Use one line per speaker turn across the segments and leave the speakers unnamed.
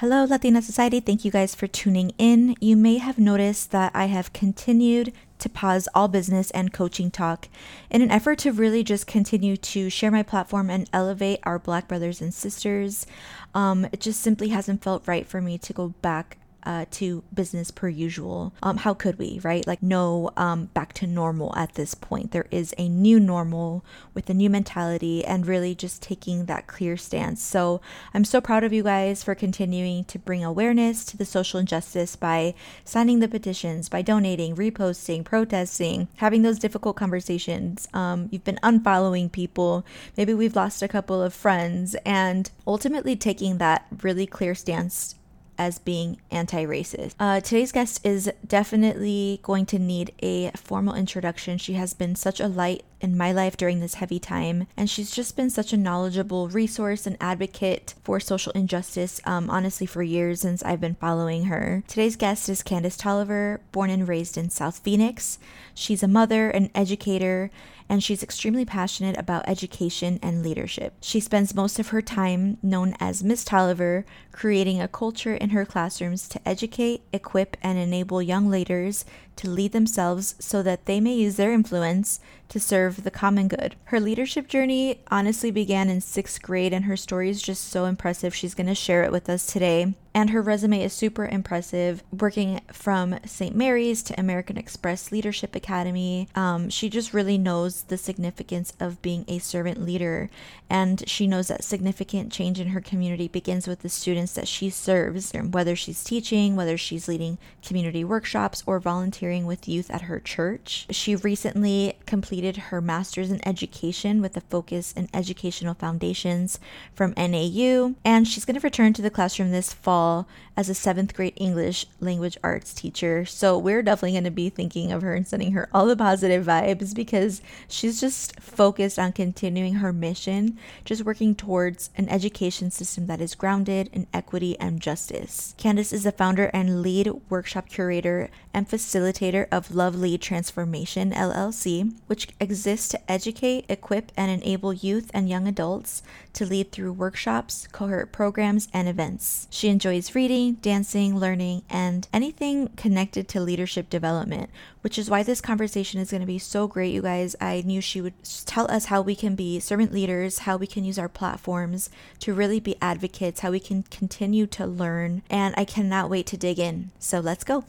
Hello, Latina Society. Thank you guys for tuning in. You may have noticed that I have continued to pause all business and coaching talk in an effort to really just continue to share my platform and elevate our Black brothers and sisters. Um, it just simply hasn't felt right for me to go back uh, to business per usual. Um, how could we, right? Like, no um, back to normal at this point. There is a new normal with a new mentality and really just taking that clear stance. So, I'm so proud of you guys for continuing to bring awareness to the social injustice by signing the petitions, by donating, reposting, protesting, having those difficult conversations. Um, you've been unfollowing people. Maybe we've lost a couple of friends, and ultimately taking that really clear stance as being anti racist. Uh, today's guest is definitely going to need a formal introduction. She has been such a light in my life during this heavy time, and she's just been such a knowledgeable resource and advocate for social injustice, um, honestly, for years since I've been following her. Today's guest is Candice Tolliver, born and raised in South Phoenix. She's a mother, an educator, and she's extremely passionate about education and leadership. She spends most of her time, known as Miss Tolliver, creating a culture in her classrooms to educate, equip, and enable young leaders to lead themselves so that they may use their influence to serve the common good. Her leadership journey honestly began in sixth grade, and her story is just so impressive. She's going to share it with us today. And her resume is super impressive, working from St. Mary's to American Express Leadership Academy. Um, she just really knows the significance of being a servant leader, and she knows that significant change in her community begins with the students that she serves, whether she's teaching, whether she's leading community workshops, or volunteering with youth at her church. She recently completed her master's in education with a focus in educational foundations from NAU, and she's going to return to the classroom this fall as a seventh grade English language arts teacher. So we're definitely going to be thinking of her and sending her all the positive vibes because she's just focused on continuing her mission, just working towards an education system that is grounded in equity and justice. Candice is the founder and lead workshop curator and facilitator of LoveLeadTransform LLC, which exists to educate, equip, and enable youth and young adults to lead through workshops, cohort programs, and events. She enjoys reading, dancing, learning, and anything connected to leadership development, which is why this conversation is going to be so great, you guys. I knew she would tell us how we can be servant leaders, how we can use our platforms to really be advocates, how we can continue to learn, and I cannot wait to dig in. So let's go.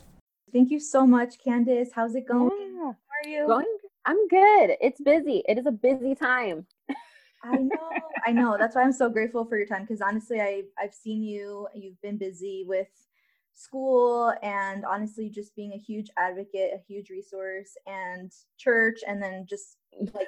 Thank you so much, Candice. How's it going? Yeah. How are you?
Going I'm good. It's busy. It is a busy time.
I know, I know. That's why I'm so grateful for your time because honestly, I I've seen you. You've been busy with school and honestly just being a huge advocate, a huge resource, and church, and then just like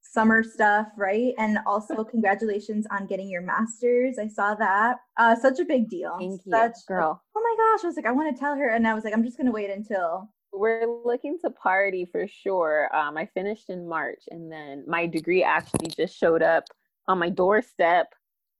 summer stuff, right? And also congratulations on getting your master's. I saw that. Uh, such a big deal.
Thank
such,
you, girl.
oh my gosh! I was like, I want to tell her, and I was like, I'm just gonna wait until
we're looking to party for sure. Um, I finished in March, and then my degree actually just showed up on my doorstep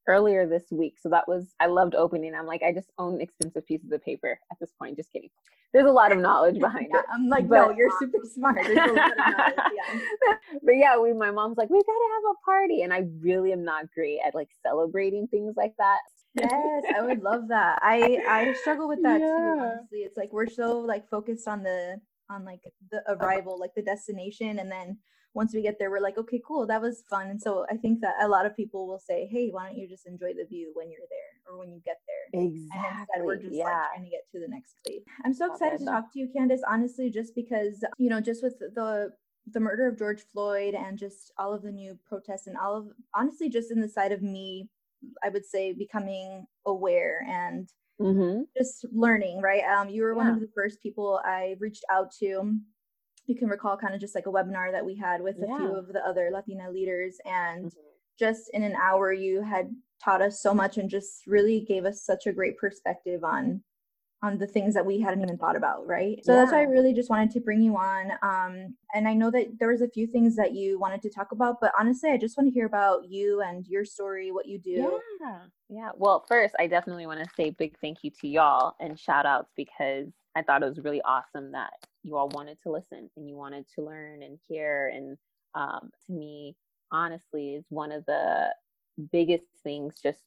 earlier this week. So that was I loved opening. I'm like, I just own expensive pieces of paper at this point. Just kidding. There's a lot of knowledge behind it.
I'm like, but, no, you're super smart. Yeah.
but yeah, we my mom's like, we gotta have a party. And I really am not great at like celebrating things like that
yes i would love that. I i struggle with that yeah. too honestly. It's like we're so like focused on the on like the arrival like the destination and then once we get there we're like okay cool that was fun. And so i think that a lot of people will say hey why don't you just enjoy the view when you're there or when you get there?
Exactly and instead
we're just yeah. like trying to get to the next place. I'm so excited to talk to you candice honestly just because you know just with the the murder of george floyd and just all of the new protests and all of honestly just in the side of me I would say becoming aware and mm-hmm. just learning, right? Um, you were yeah. one of the first people I reached out to. You can recall kind of just like a webinar that we had with yeah. a few of the other Latina leaders. And mm-hmm. just in an hour, you had taught us so much and just really gave us such a great perspective on on the things that we hadn't even thought about right? So yeah. that's why i really just wanted to bring you on um and i know that there was a few things that you wanted to talk about but honestly i just want to hear about you and your story what you do.
Yeah. Yeah. Well first i definitely want to say big thank you to y'all and shout outs because i thought it was really awesome that you all wanted to listen and you wanted to learn and hear. And um to me honestly is one of the biggest things just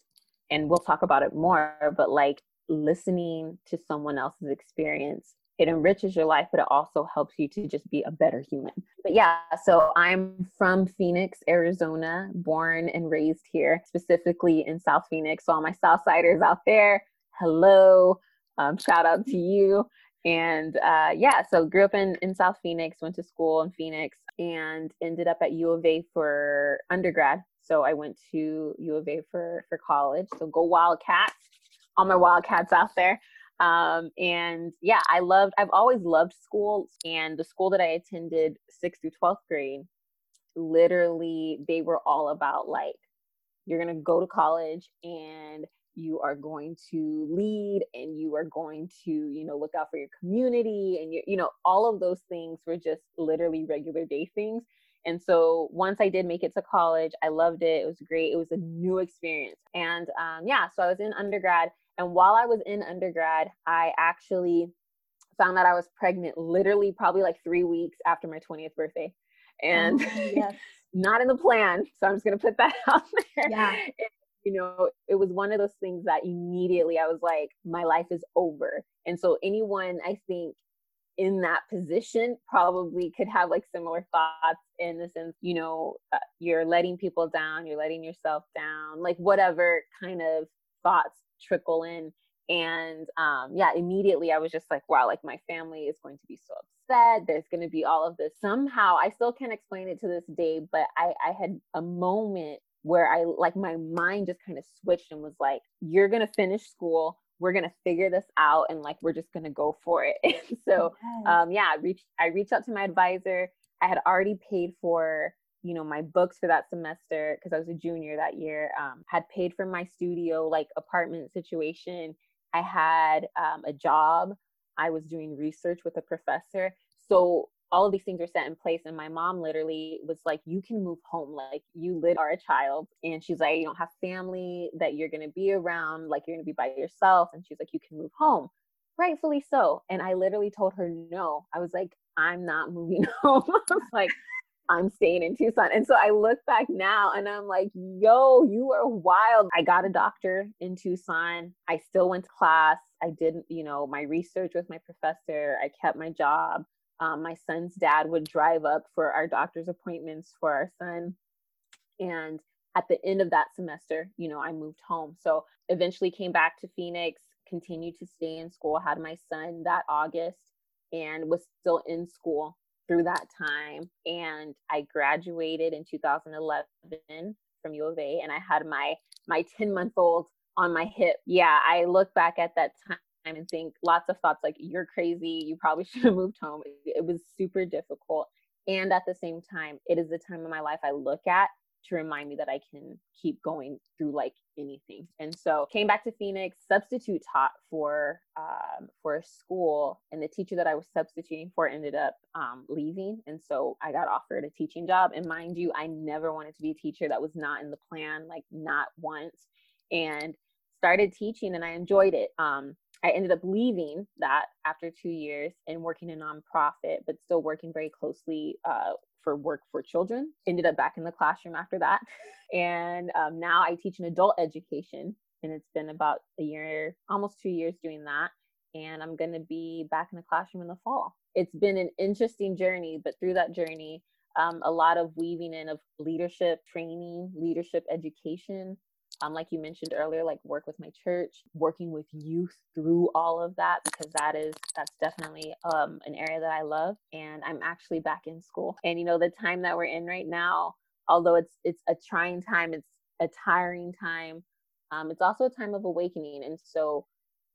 and we'll talk about it more, but like listening to someone else's experience it enriches your life, but it also helps you to just be a better human. But yeah, so I'm from Phoenix, Arizona, born and raised here, specifically in South Phoenix. So all my Southsiders out there, hello, um, shout out to you. And uh, yeah, so grew up in, in South Phoenix, went to school in Phoenix, and ended up at U of A for undergrad. So I went to U of A for for college. So go Wildcats! All my Wildcats out there. Um, and yeah, I loved, I've always loved school. And the school that I attended, sixth through 12th grade, literally, they were all about like, you're going to go to college and you are going to lead and you are going to you know look out for your community and you you know all of those things were just literally regular day things and so once i did make it to college i loved it it was great it was a new experience and um, yeah so i was in undergrad and while I was in undergrad, I actually found that I was pregnant literally probably like three weeks after my 20th birthday. And oh, yes. not in the plan. So I'm just going to put that out there. Yeah. you know, it was one of those things that immediately I was like, my life is over. And so anyone I think in that position probably could have like similar thoughts in the sense, you know, uh, you're letting people down, you're letting yourself down, like whatever kind of thoughts trickle in. And um, yeah immediately i was just like wow like my family is going to be so upset. There's going to be all of this. Somehow i still can't explain it to this day but i i had a moment where i like my mind just kind of switched and was like you're going to finish school. We're going to figure this out and like we're just going to go for it. So um yeah i reached i reached out to my advisor. I had already paid for you know my books for that semester because i was a junior that year um, had paid for my studio like apartment situation. I had um, a job. I was doing research with a professor. So all of these things were set in place and my mom literally was like you can move home. Like you lit are a child. And she's like you don't have family that you're going to be around. Like you're going to be by yourself. And she's like you can move home. Rightfully so. And i literally told her no. I was like i'm not moving home. I was like I'm staying in Tucson. And so I look back now and I'm like, yo, you are wild. I got a doctor in Tucson. I still went to class. I did, you know, my research with my professor. I kept my job. Um, my son's dad would drive up for our doctor's appointments for our son. And at the end of that semester, you know, I moved home. So eventually came back to Phoenix, continued to stay in school, had my son that August, and was still in school through that time. And I graduated in 2011 from U of A, and I had my my 10 month old on my hip. Yeah, I look back at that time and think lots of thoughts like you're crazy you probably should have moved home it was super difficult and at the same time it is the time of my life i look at to remind me that I can keep going through like anything. And so came back to Phoenix, substitute taught for um, for a school, and the teacher that I was substituting for ended up um, leaving, and so I got offered a teaching job. And mind you, I never wanted to be a teacher. That was not in the plan, like not once. And started teaching, and I enjoyed it. Um, I ended up leaving that after two years and working a nonprofit, but still working very closely uh, for work for children. Ended up back in the classroom after that. And um, now I teach an adult education. And it's been about a year, almost two years doing that. And I'm going to be back in the classroom in the fall. It's been an interesting journey, but through that journey, um, a lot of weaving in of leadership training, leadership education, um, like you mentioned earlier, like work with my church, working with youth through all of that because that is that's definitely um, an area that I love. And I'm actually back in school. And you know, the time that we're in right now, although it's it's a trying time, it's a tiring time. Um, it's also a time of awakening. And so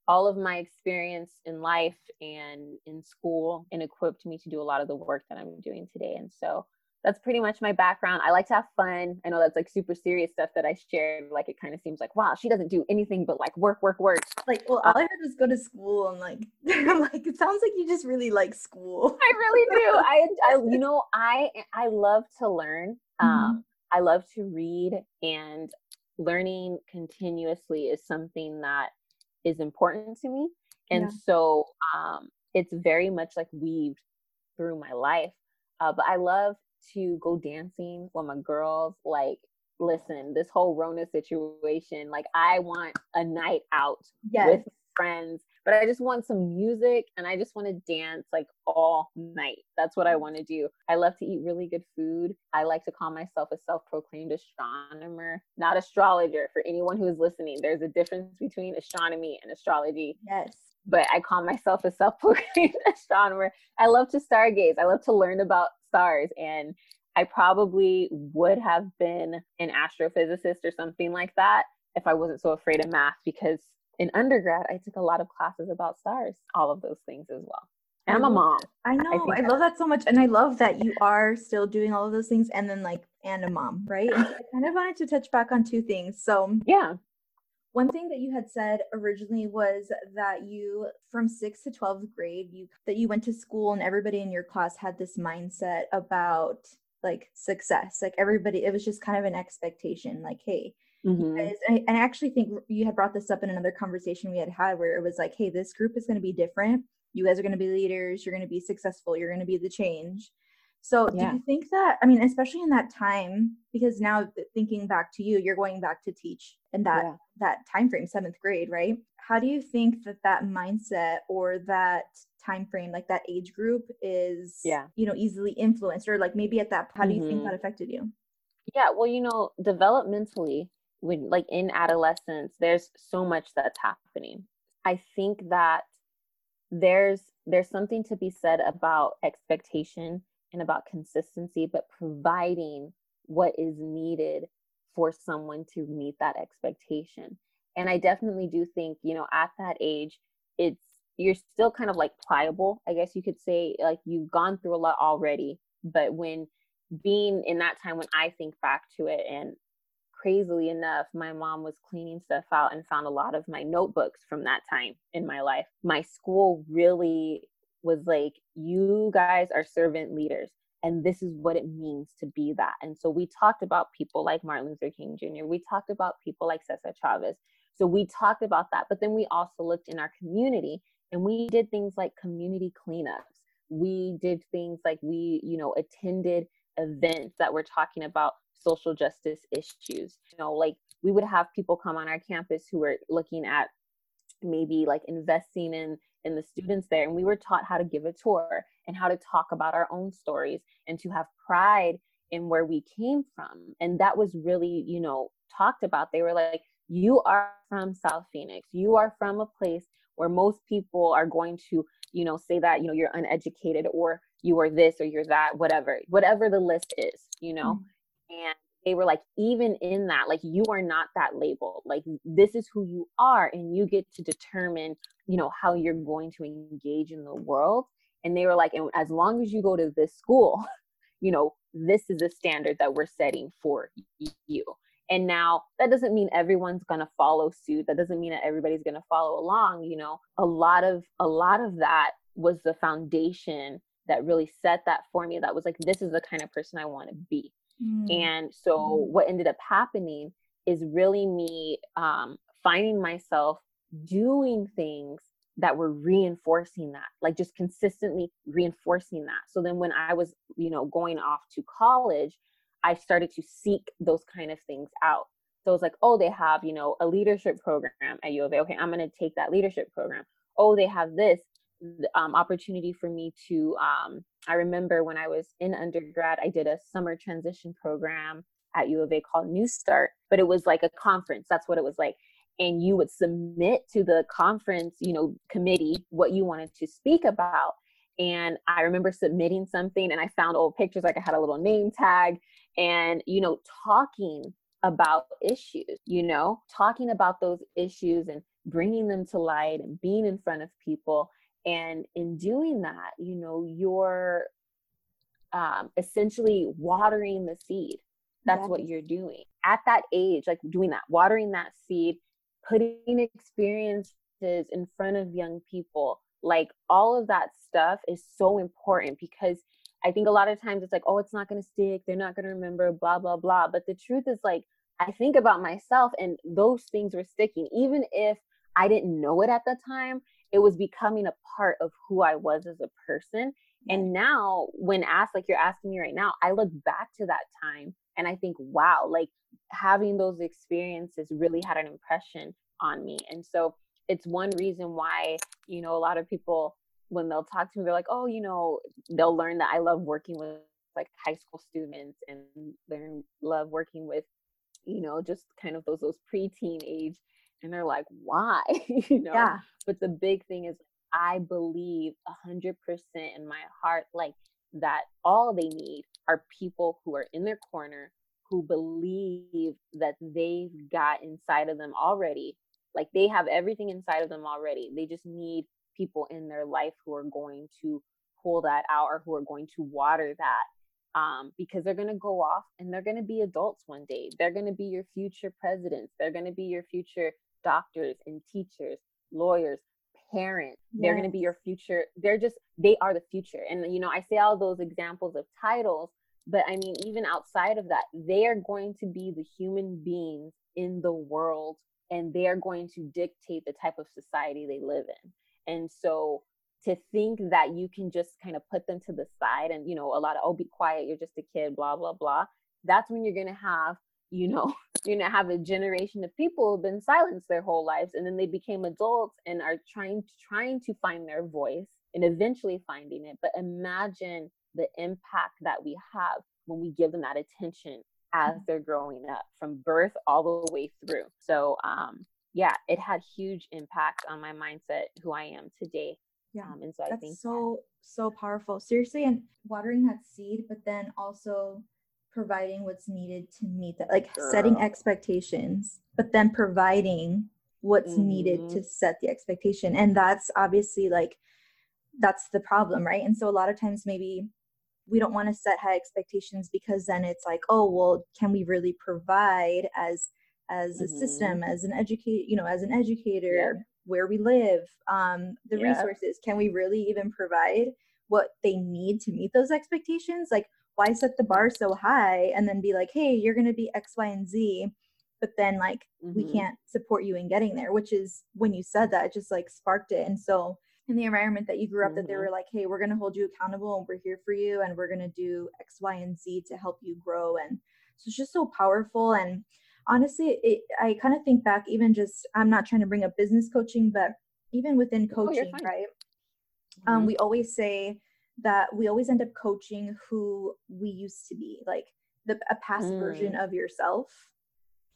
all of my experience in life and in school and equipped me to do a lot of the work that I'm doing today. And so that's pretty much my background. I like to have fun. I know that's like super serious stuff that I shared. Like it kind of seems like, wow, she doesn't do anything but like work, work, work.
Like, well, all um, I heard was go to school and like, I'm like, it sounds like you just really like school.
I really do. I, I, you know, I, I love to learn. Mm-hmm. Um, I love to read and learning continuously is something that is important to me. And yeah. so, um, it's very much like weaved through my life. Uh, but I love to go dancing with my girls. Like listen, this whole Rona situation, like I want a night out yes. with friends, but I just want some music and I just want to dance like all night. That's what I mm. want to do. I love to eat really good food. I like to call myself a self proclaimed astronomer, not astrologer. For anyone who is listening, there's a difference between astronomy and astrology.
Yes
but I call myself a self-proclaimed astronomer. I love to stargaze. I love to learn about stars and I probably would have been an astrophysicist or something like that if I wasn't so afraid of math because in undergrad I took a lot of classes about stars, all of those things as well. And I'm a mom.
I know. I, I love that so much. And I love that you are still doing all of those things and then like and a mom, right? And so I kind of wanted to touch back on two things. So
yeah.
One thing that you had said originally was that you, from sixth to 12th grade, you that you went to school and everybody in your class had this mindset about like success. Like everybody, it was just kind of an expectation. Like, hey, mm-hmm. guys, and, I, and I actually think you had brought this up in another conversation we had had where it was like, hey, this group is going to be different. You guys are going to be leaders. You're going to be successful. You're going to be the change. So yeah. do you think that I mean especially in that time because now thinking back to you you're going back to teach in that yeah. that time frame 7th grade right how do you think that that mindset or that time frame like that age group is
yeah
you know easily influenced or like maybe at that how do you mm-hmm. think that affected you
yeah well you know developmentally when like in adolescence there's so much that's happening i think that there's there's something to be said about expectation and about consistency but providing what is needed for someone to meet that expectation. And i definitely do think you know at that age it's you're still kind of like pliable i guess you could say. Like you've gone through a lot already but when being in that time when i think back to it and crazily enough my mom was cleaning stuff out and found a lot of my notebooks from that time in my life. My school really was like you guys are servant leaders and this is what it means to be that. And so we talked about people like martin luther king jr we talked about people like cesar chavez. So we talked about that but then we also looked in our community and we did things like community cleanups. We did things like we you know attended events that were talking about social justice issues. You know like we would have people come on our campus who were looking at maybe like investing in in the students there and we were taught how to give a tour and how to talk about our own stories and to have pride in where we came from. And that was really you know talked about. They were like you are from south phoenix. You are from a place where most people are going to you know say that you know you're uneducated or you are this or you're that whatever whatever the list is you know? Mm-hmm. and they were like even in that like you are not that label like this is who you are and you get to determine you know how you're going to engage in the world. And they were like and as long as you go to this school you know this is a standard that we're setting for you. And now that doesn't mean everyone's going to follow suit. That doesn't mean that everybody's going to follow along you know? A lot of a lot of that was the foundation that really set that for me that was like this is the kind of person i want to be mm. and so mm. what ended up happening is really me um, finding myself doing things that were reinforcing that like just consistently reinforcing that so then when i was you know going off to college I started to seek those kind of things out. So it's like, oh, they have, you know, a leadership program at U of A. Okay, I'm going to take that leadership program. Oh, they have this um, opportunity for me to. Um, I remember when I was in undergrad, I did a summer transition program at U of A called New Start, but it was like a conference. That's what it was like. And you would submit to the conference, you know, committee what you wanted to speak about. And I remember submitting something and I found old pictures, like I had a little name tag and you know talking about issues you know talking about those issues and bringing them to light and being in front of people and in doing that you know you're um, essentially watering the seed that's yes. what you're doing at that age like doing that watering that seed putting experiences in front of young people like all of that stuff is so important because I think a lot of times it's like, oh, it's not going to stick. They're not going to remember, blah, blah, blah. But the truth is, like, I think about myself and those things were sticking. Even if I didn't know it at the time, it was becoming a part of who I was as a person. And now, when asked, like you're asking me right now, I look back to that time and i think wow like having those experiences really had an impression on me and so it's one reason why you know a lot of people when they'll talk to me they're like oh you know they'll learn that i love working with like high school students and learn love working with you know just kind of those those preteen age and they're like why you know yeah. but the big thing is i believe a hundred percent in my heart like that all they need are people who are in their corner who believe that they've got inside of them already like they have everything inside of them already they just need people in their life who are going to pull that out or who are going to water that um, because they're going to go off and they're going to be adults one day. They're going to be your future presidents. They're going to be your future doctors and teachers, lawyers, parents. Yes. They're going to be your future. They're just, they are the future. And, you know, I say all those examples of titles, but I mean, even outside of that, they are going to be the human beings in the world and they are going to dictate the type of society they live in. And so to think that you can just kind of put them to the side and you know a lot of oh be quiet you're just a kid blah blah blah that's when you're going to have you know you know have a generation of people who've been silenced their whole lives and then they became adults and are trying to trying to find their voice and eventually finding it but imagine the impact that we have when we give them that attention as mm-hmm. they're growing up from birth all the way through so um yeah it had huge impact on my mindset who i am today
yeah. Um, and so That's I think so, so powerful. Seriously, and watering that seed, but then also providing what's needed to meet that, like Girl. setting expectations, but then providing what's mm-hmm. needed to set the expectation. And that's obviously like, that's the problem, right? And so a lot of times maybe we don't want to set high expectations because then it's like, oh, well, can we really provide as as a mm-hmm. system, as an educate, you know, as an educator, where we live, um, the yeah. resources. Can we really even provide what they need to meet those expectations? Like, why set the bar so high and then be like, hey, you're going to be X, Y, and Z, but then like mm-hmm. we can't support you in getting there, which is when you said that, it just like sparked it. And so, in the environment that you grew up, mm-hmm. that they mm-hmm. were like, hey, we're going to hold you accountable and we're here for you and we're going to do X, Y, and Z to help you grow. And so it's just so powerful. And honestly, it, I kind of think back, even just, I'm not trying to bring up business coaching, but even within coaching, oh, right? Um, mm-hmm. Um, we always say that we always end up coaching who we used to be, like the a past mm. version of yourself.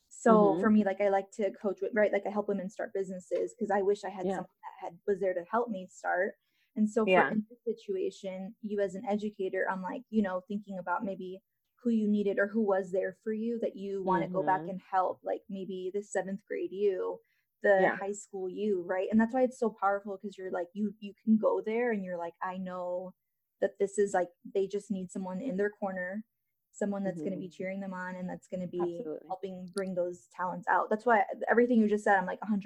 So mm-hmm. for me, like I like to coach with right, like I help women start businesses because I wish I had yeah. someone that had was there to help me start. And so for yeah. in this situation, you as an educator, I'm like, you know, thinking about maybe who you needed or who was there for you that you want to mm-hmm. go back mm-hmm. and help like maybe the seventh grade you the yeah. high school you right and that's why it's so powerful because you're like you you can go there and you're like i know that this is like they just need someone in their corner someone that's mm-hmm. going to be cheering them on and that's going to be Absolutely. helping bring those talents out that's why everything you just said i'm like 100%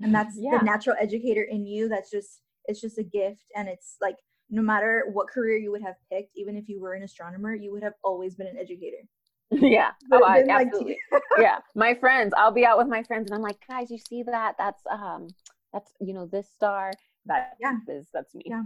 and that's yeah. the natural educator in you that's just it's just a gift and it's like no matter what career you would have picked, even if you were an astronomer, you would have always been an educator.
Yeah. Oh, I, absolutely. Like yeah. My friends, I'll be out with my friends and I'm like, guys, you see that? That's um that's you know, this star. That yeah. is that's me. Yeah.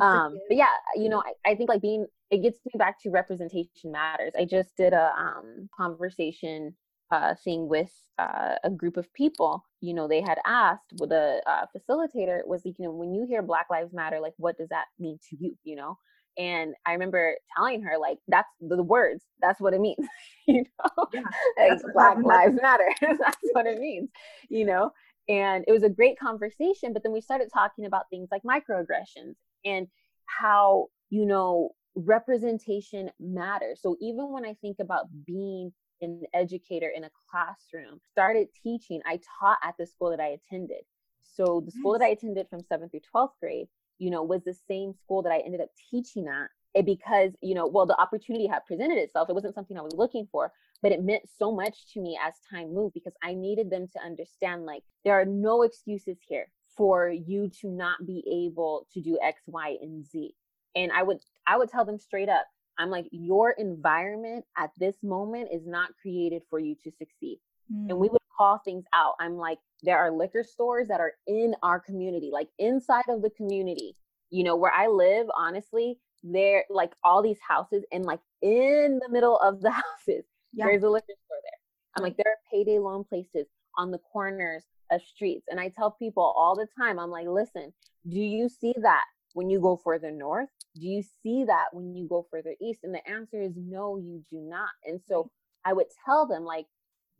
Um but yeah, you know, I, I think like being it gets me back to representation matters. I just did a um conversation uh, thing with uh, a group of people, you know, they had asked with a uh, facilitator was like, you know, when you hear Black Lives Matter, like, what does that mean to you, you know? And I remember telling her, like, that's the, the words, that's what it means, you know? Yeah, like, Black Lives Matter, that's what it means, you know? And it was a great conversation, but then we started talking about things like microaggressions and how, you know, representation matters. So even when I think about being an educator in a classroom, started teaching. I taught at the school that I attended. So the school that I attended from seventh through 12th grade, you know, was the same school that I ended up teaching at. It because, you know, well, the opportunity had presented itself. It wasn't something I was looking for, but it meant so much to me as time moved because I needed them to understand like there are no excuses here for you to not be able to do X, Y, and Z. And I would I would tell them straight up, I'm like, your environment at this moment is not created for you to succeed. Mm. And we mm. would call things out. I'm like, there are liquor stores that are in our community, like inside of the community. You know, where I live, honestly, there like all these houses and like in the middle of the houses yeah. there's a liquor store there i'm like there are payday loan places on the corners of streets and i tell people all the time i'm like listen do you see that when you go further north do you see that when you go further east and the answer is no you do not and so i would tell them like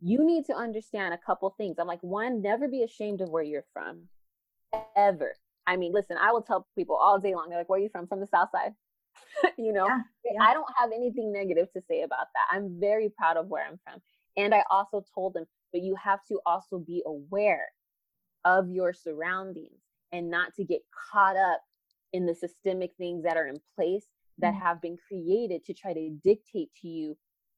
you need to understand a couple things i'm like one never be ashamed of where you're from ever I mean, listen, I will tell people all day long, they're like, where are you from? From the South Side. you know, yeah, yeah. I don't have anything negative to say about that. I'm very proud of where I'm from. And I also told them, but you have to also be aware of your surroundings and not to get caught up in the systemic things that are in place that mm-hmm. have been created to try to dictate to you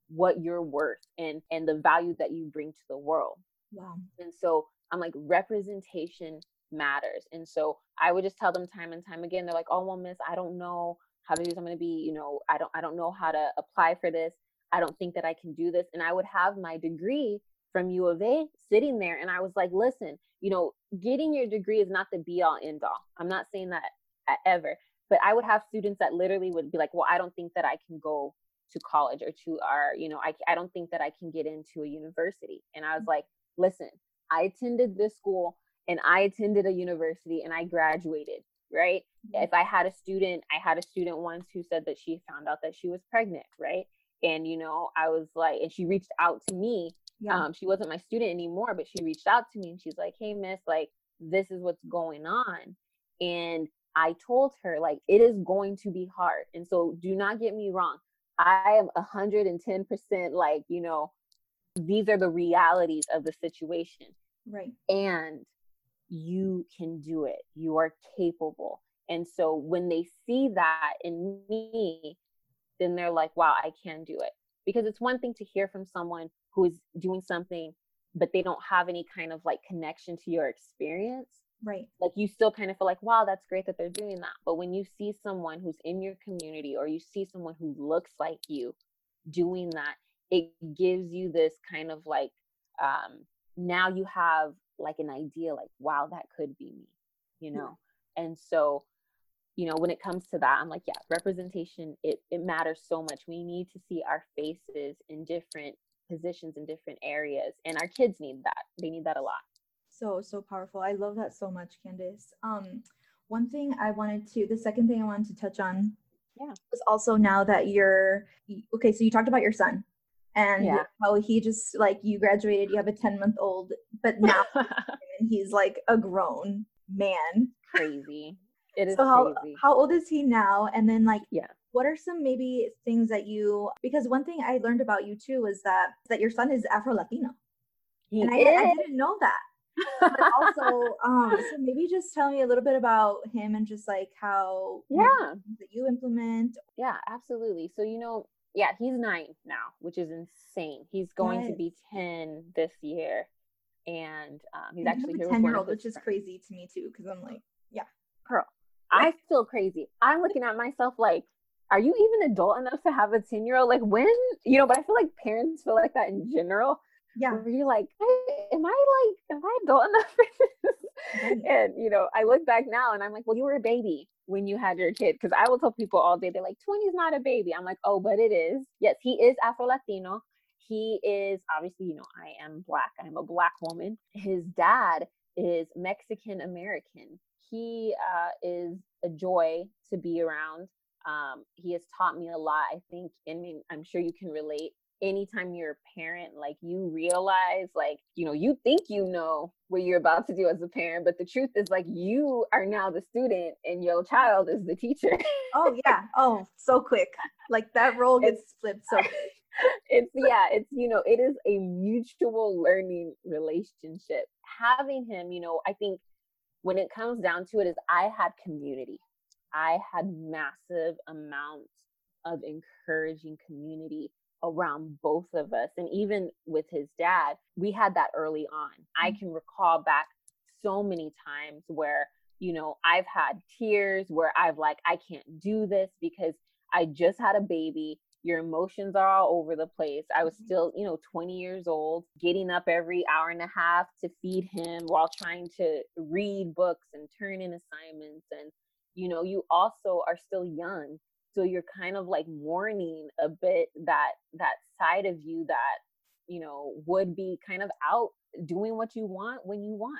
what you're worth and and the value that you bring to the world. Wow. And so I'm like representation matters. And so I would just tell them time and time again, they're like, oh well, miss, I don't know how to do this. I'm gonna be, you know, I don't I don't know how to apply for this. I don't think that I can do this. And I would have my degree from U of A sitting there. And I was like, listen, you know, getting your degree is not the be all end all. I'm not saying that ever, but I would have students that literally would be like, well, I don't think that I can go to college or to our, you know, I, I don't think that I can get into a university. And I was mm. like, listen, I attended this school and I attended a university and I graduated, right? Mm-hmm. If I had a student, I had a student once who said that she found out that she was pregnant, right? And you know, I was like, and she reached out to me. Yeah. Um, she wasn't my student anymore, but she reached out to me and she's like, Hey, miss, like, this is what's going on. And I told her, like, it is going to be hard. And so do not get me wrong. I am 110% like, you know, these are the realities of the situation.
Right.
And you can do it. You are capable. And so when they see that in me, then they're like, wow, I can do it. Because it's one thing to hear from someone who is doing something, but they don't have any kind of like connection to your experience.
Right.
Like you still kind of feel like, wow, that's great that they're doing that. But when you see someone who's in your community or you see someone who looks like you doing that, it gives you this kind of like, um, now you have like an idea like wow that could be me you know yeah. and so you know when it comes to that i'm like yeah representation it, it matters so much. We need to see our faces in different positions in different areas and our kids need that. They need that a lot.
So so powerful. I love that so much candice. Um one thing i wanted to the second thing i wanted to touch on
yeah.
was also now that you're okay so you talked about your son and yeah. how he just like you graduated you have a 10 month old but now he's like a grown man.
Crazy it is
so how,
crazy.
how old is he now? And then like
yeah.
what are some maybe things that you because one thing i learned about you too is that that your son is afro latino and I, I, didn't know that. But also um so maybe just tell me a little bit about him and just like how
yeah.
that you implement.
Yeah absolutely. So you know yeah, he's nine now, which is insane. He's going to be 10 this year. And um, he's actually
a 10 year old, which is crazy to me too, because I'm like, yeah.
Girl, I feel crazy. I'm looking at myself like, are you even adult enough to have a 10 year old? Like, when, you know, but I feel like parents feel like that in general.
Yeah.
Where you're like, am I like, am I adult enough for this? and, you know, I look back now and I'm like, well, you were a baby when you had your kid because i will tell people all day they're like 20 is not a baby i'm like oh but it is yes he is afro latino he is obviously you know i am black i'm a black woman his dad is mexican american he uh, is a joy to be around um, he has taught me a lot i think i mean i'm sure you can relate anytime you're a parent, like you realize, like, you know, you think you know what you're about to do as a parent, but the truth is, like, you are now the student and your child is the teacher.
oh, yeah. Oh, so quick. Like that role gets it's, flipped so quick.
It's, yeah, it's, you know, it is a mutual learning relationship. Having him, you know, I think when it comes down to it, is I had community. I had massive amounts of encouraging community around both of us. And even with his dad, we had that early on. I mm-hmm. can recall back so many times where, you know, I've had tears where I've like, I can't do this because I just had a baby. Your emotions are all over the place. I was mm-hmm. still, you know, 20 years old, getting up every hour and a half to feed him while trying to read books and turn in assignments. And, you know, you also are still young so you're kind of like mourning a bit that that side of you that you know would be kind of out doing what you want when you want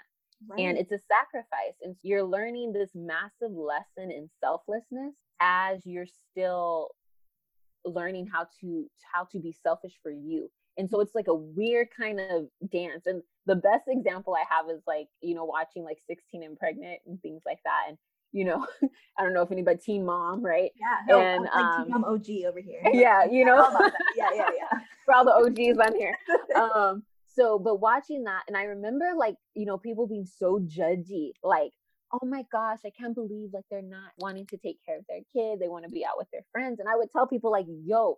right. and it's a sacrifice and you're learning this massive lesson in selflessness as you're still learning how to how to be selfish for you and so it's like a weird kind of dance and the best example i have is like you know watching like 16 and pregnant and things like that and you know, I don't know if anybody teen mom, right?
Yeah, no, and like um, teen mom OG over here.
Yeah, you know,
yeah, yeah, yeah.
For all the OGs on here. Um, so, but watching that, and I remember like, you know, people being so judgy, like, oh my gosh, I can't believe like they're not wanting to take care of their kid. They want to be out with their friends. And I would tell people like, yo,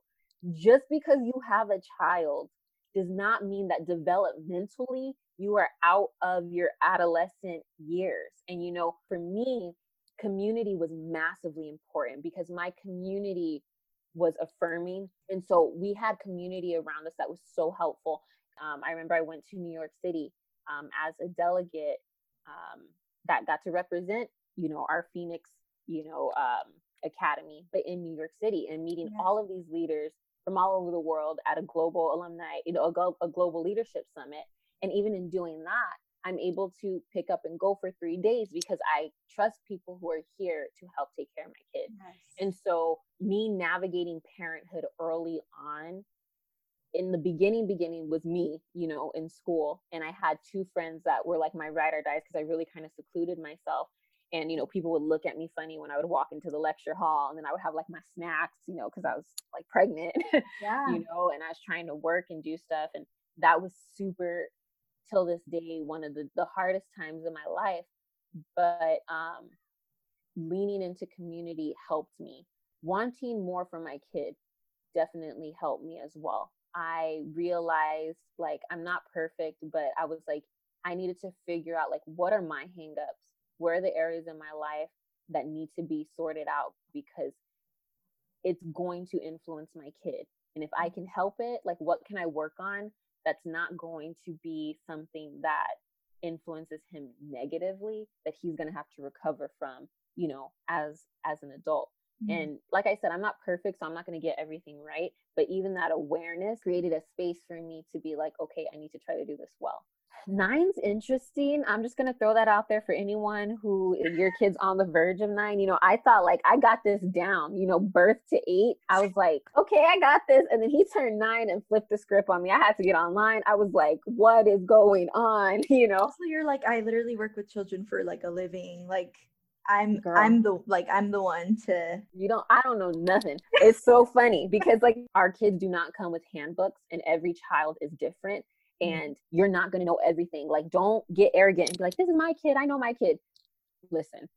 just because you have a child does not mean that developmentally you are out of your adolescent years. And you know, for me, community was massively important because my community was affirming. And so we had community around us that was so helpful. Um, I remember I went to New York City um, as a delegate um, that got to represent, you know, our Phoenix, you know, um, academy, but in New York City and meeting yes. all of these leaders from all over the world at a global alumni, you know, a, a global leadership summit. And even in doing that, I'm able to pick up and go for three days because I trust people who are here to help take care of my kid. And so, me navigating parenthood early on in the beginning, beginning was me, you know, in school. And I had two friends that were like my ride or dies because I really kind of secluded myself. And, you know, people would look at me funny when I would walk into the lecture hall and then I would have like my snacks, you know, because I was like pregnant, yeah. you know, and I was trying to work and do stuff. And that was super till this day one of the, the hardest times in my life but um, leaning into community helped me wanting more for my kid definitely helped me as well i realized like i'm not perfect but i was like i needed to figure out like what are my hangups? Where are the areas in my life that need to be sorted out because it's going to influence my kid? And if i mm. can help it like what can i work on that's not going to be something that influences him negatively that he's going to have to recover from you know as as an adult mm-hmm. and like i said i'm not perfect so i'm not going to get everything right but even that awareness created a space for me to be like okay i need to try to do this well nine's interesting. I'm just gonna throw that out there for anyone who your kid's on the verge of nine. You know, I thought like I got this down. You know, birth to eight. I was like, okay, I got this. And then he turned nine and flipped the script on me. I had to get online. I was like, what is going on? You know.
So you're like, I literally work with children for like a living. Like I'm Girl. I'm the like I'm the one to
you don't I don't know nothing. It's so funny because like our kids do not come with handbooks and every child is different. Mm-hmm. and you're not going to know everything. Like, don't get arrogant and be like, this is my kid. I know my kid. Listen,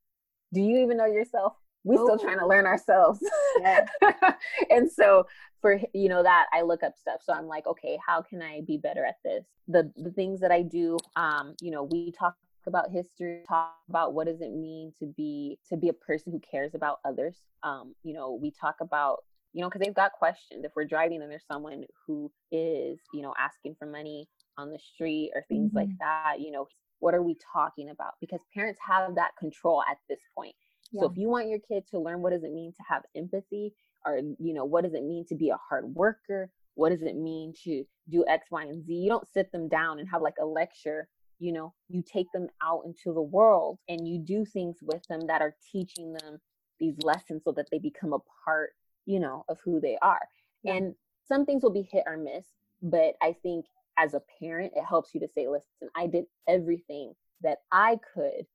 do you even know yourself? We still trying to learn ourselves. Yeah. and so for you know that I look up stuff. So I'm like, okay, how can I be better at this? The the things that I do, um, you know, we talk about history, talk about what does it mean to be to be a person who cares about others. Um, you know, we talk about you know, because they've got questions. If we're driving and there's someone who is, you know, asking for money on the street or things mm-hmm. like that, you know, what are we talking about? Because parents have that control at this point. Yeah. So if you want your kid to learn what does it mean to have empathy or, you know, what does it mean to be a hard worker? What does it mean to do X, Y, and Z? You don't sit them down and have like a lecture you know you take them out into the world and you do things with them that are teaching them these lessons so that they become a part you know, of who they are. Yeah. And some things will be hit or miss, but I think as a parent, it helps you to say, listen, I did everything that I could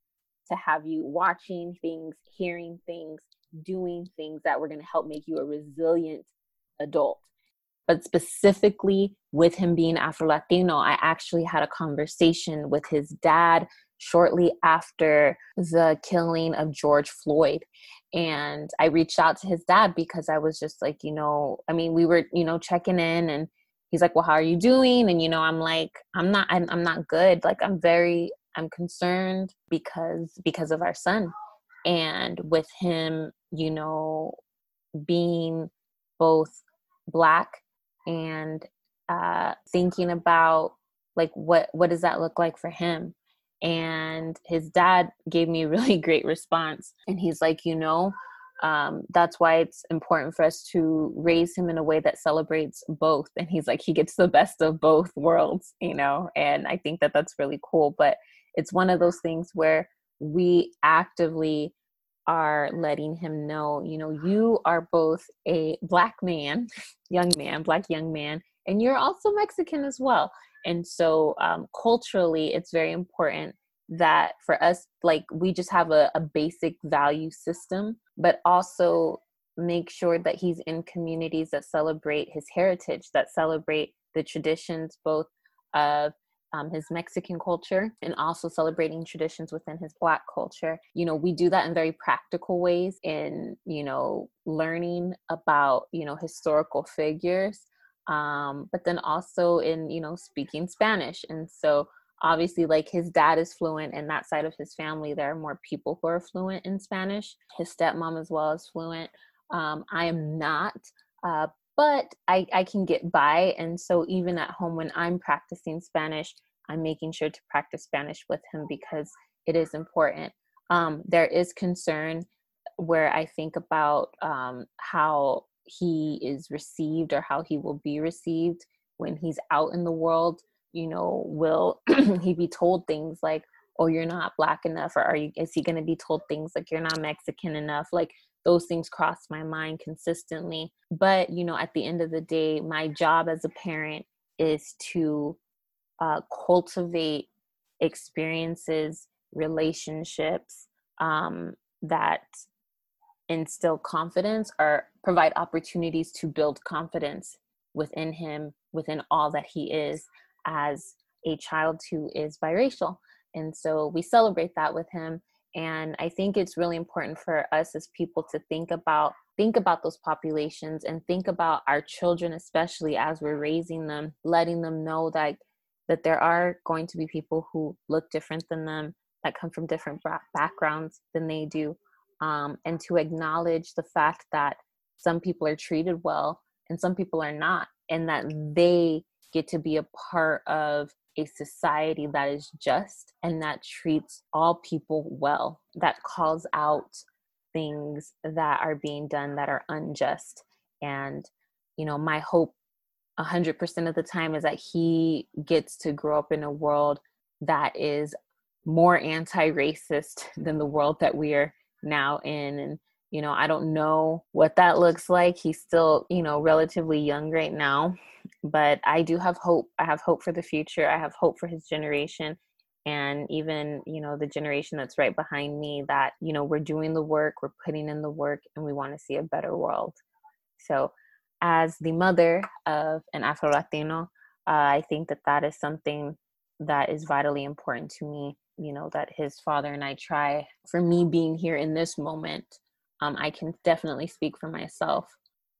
to have you watching things, hearing things, doing things that were going to help make you a resilient adult. But specifically with him being Afro Latino, I actually had a conversation with his dad shortly after the killing of George Floyd. And i reached out to his dad because i was just like you know i mean we were you know checking in and he's like well how are you doing? And you know i'm like i'm not i'm, I'm not good. Like i'm very i'm concerned because because of our son. And with him you know being both black and uh thinking about like what what does that look like for him? And his dad gave me a really great response and he's like you know um, that's why it's important for us to raise him in a way that celebrates both. And he's like he gets the best of both worlds you know? And i think that that's really cool but it's one of those things where we actively are letting him know you know you are both a black man young man black young man and you're also mexican as well. And so um, culturally it's very important that for us like we just have a, a basic value system but also make sure that he's in communities that celebrate his heritage that celebrate the traditions both of um, his Mexican culture and also celebrating traditions within his Black culture. You know, we do that in very practical ways in, you know, learning about, you know, historical figures, um, but then also in, you know, speaking Spanish. And so obviously like his dad is fluent in that side of his family there are more people who are fluent in spanish his stepmom as well is fluent um, i am not uh, but I, I can get by and so even at home when i'm practicing spanish i'm making sure to practice spanish with him because it is important. Um, there is concern where i think about um, how he is received or how he will be received when he's out in the world. You know will he be told things like oh you're not black enough or are you is he going to be told things like you're not mexican enough? Like those things cross my mind consistently but you know at the end of the day my job as a parent is to uh, cultivate experiences relationships um, that instill confidence or provide opportunities to build confidence within him within all that he is as a child who is biracial. And so we celebrate that with him. And I think it's really important for us as people to think about think about those populations and think about our children especially as we're raising them letting them know that that there are going to be people who look different than them that come from different backgrounds than they do um, and to acknowledge the fact that some people are treated well and some people are not and that they get to be a part of a society that is just and that treats all people well, that calls out things that are being done that are unjust. And, you know, my hope 100% of the time is that he gets to grow up in a world that is more anti racist than the world that we are now in. And, you know, I don't know what that looks like. He's still, you know, relatively young right now but I do have hope. I have hope for the future. I have hope for his generation and even you know the generation that's right behind me that you know we're doing the work we're putting in the work and we want to see a better world so as the mother of an afro latino uh, i think that that is something that is vitally important to me you know that his father and i try for me being here in this moment um, i can definitely speak for myself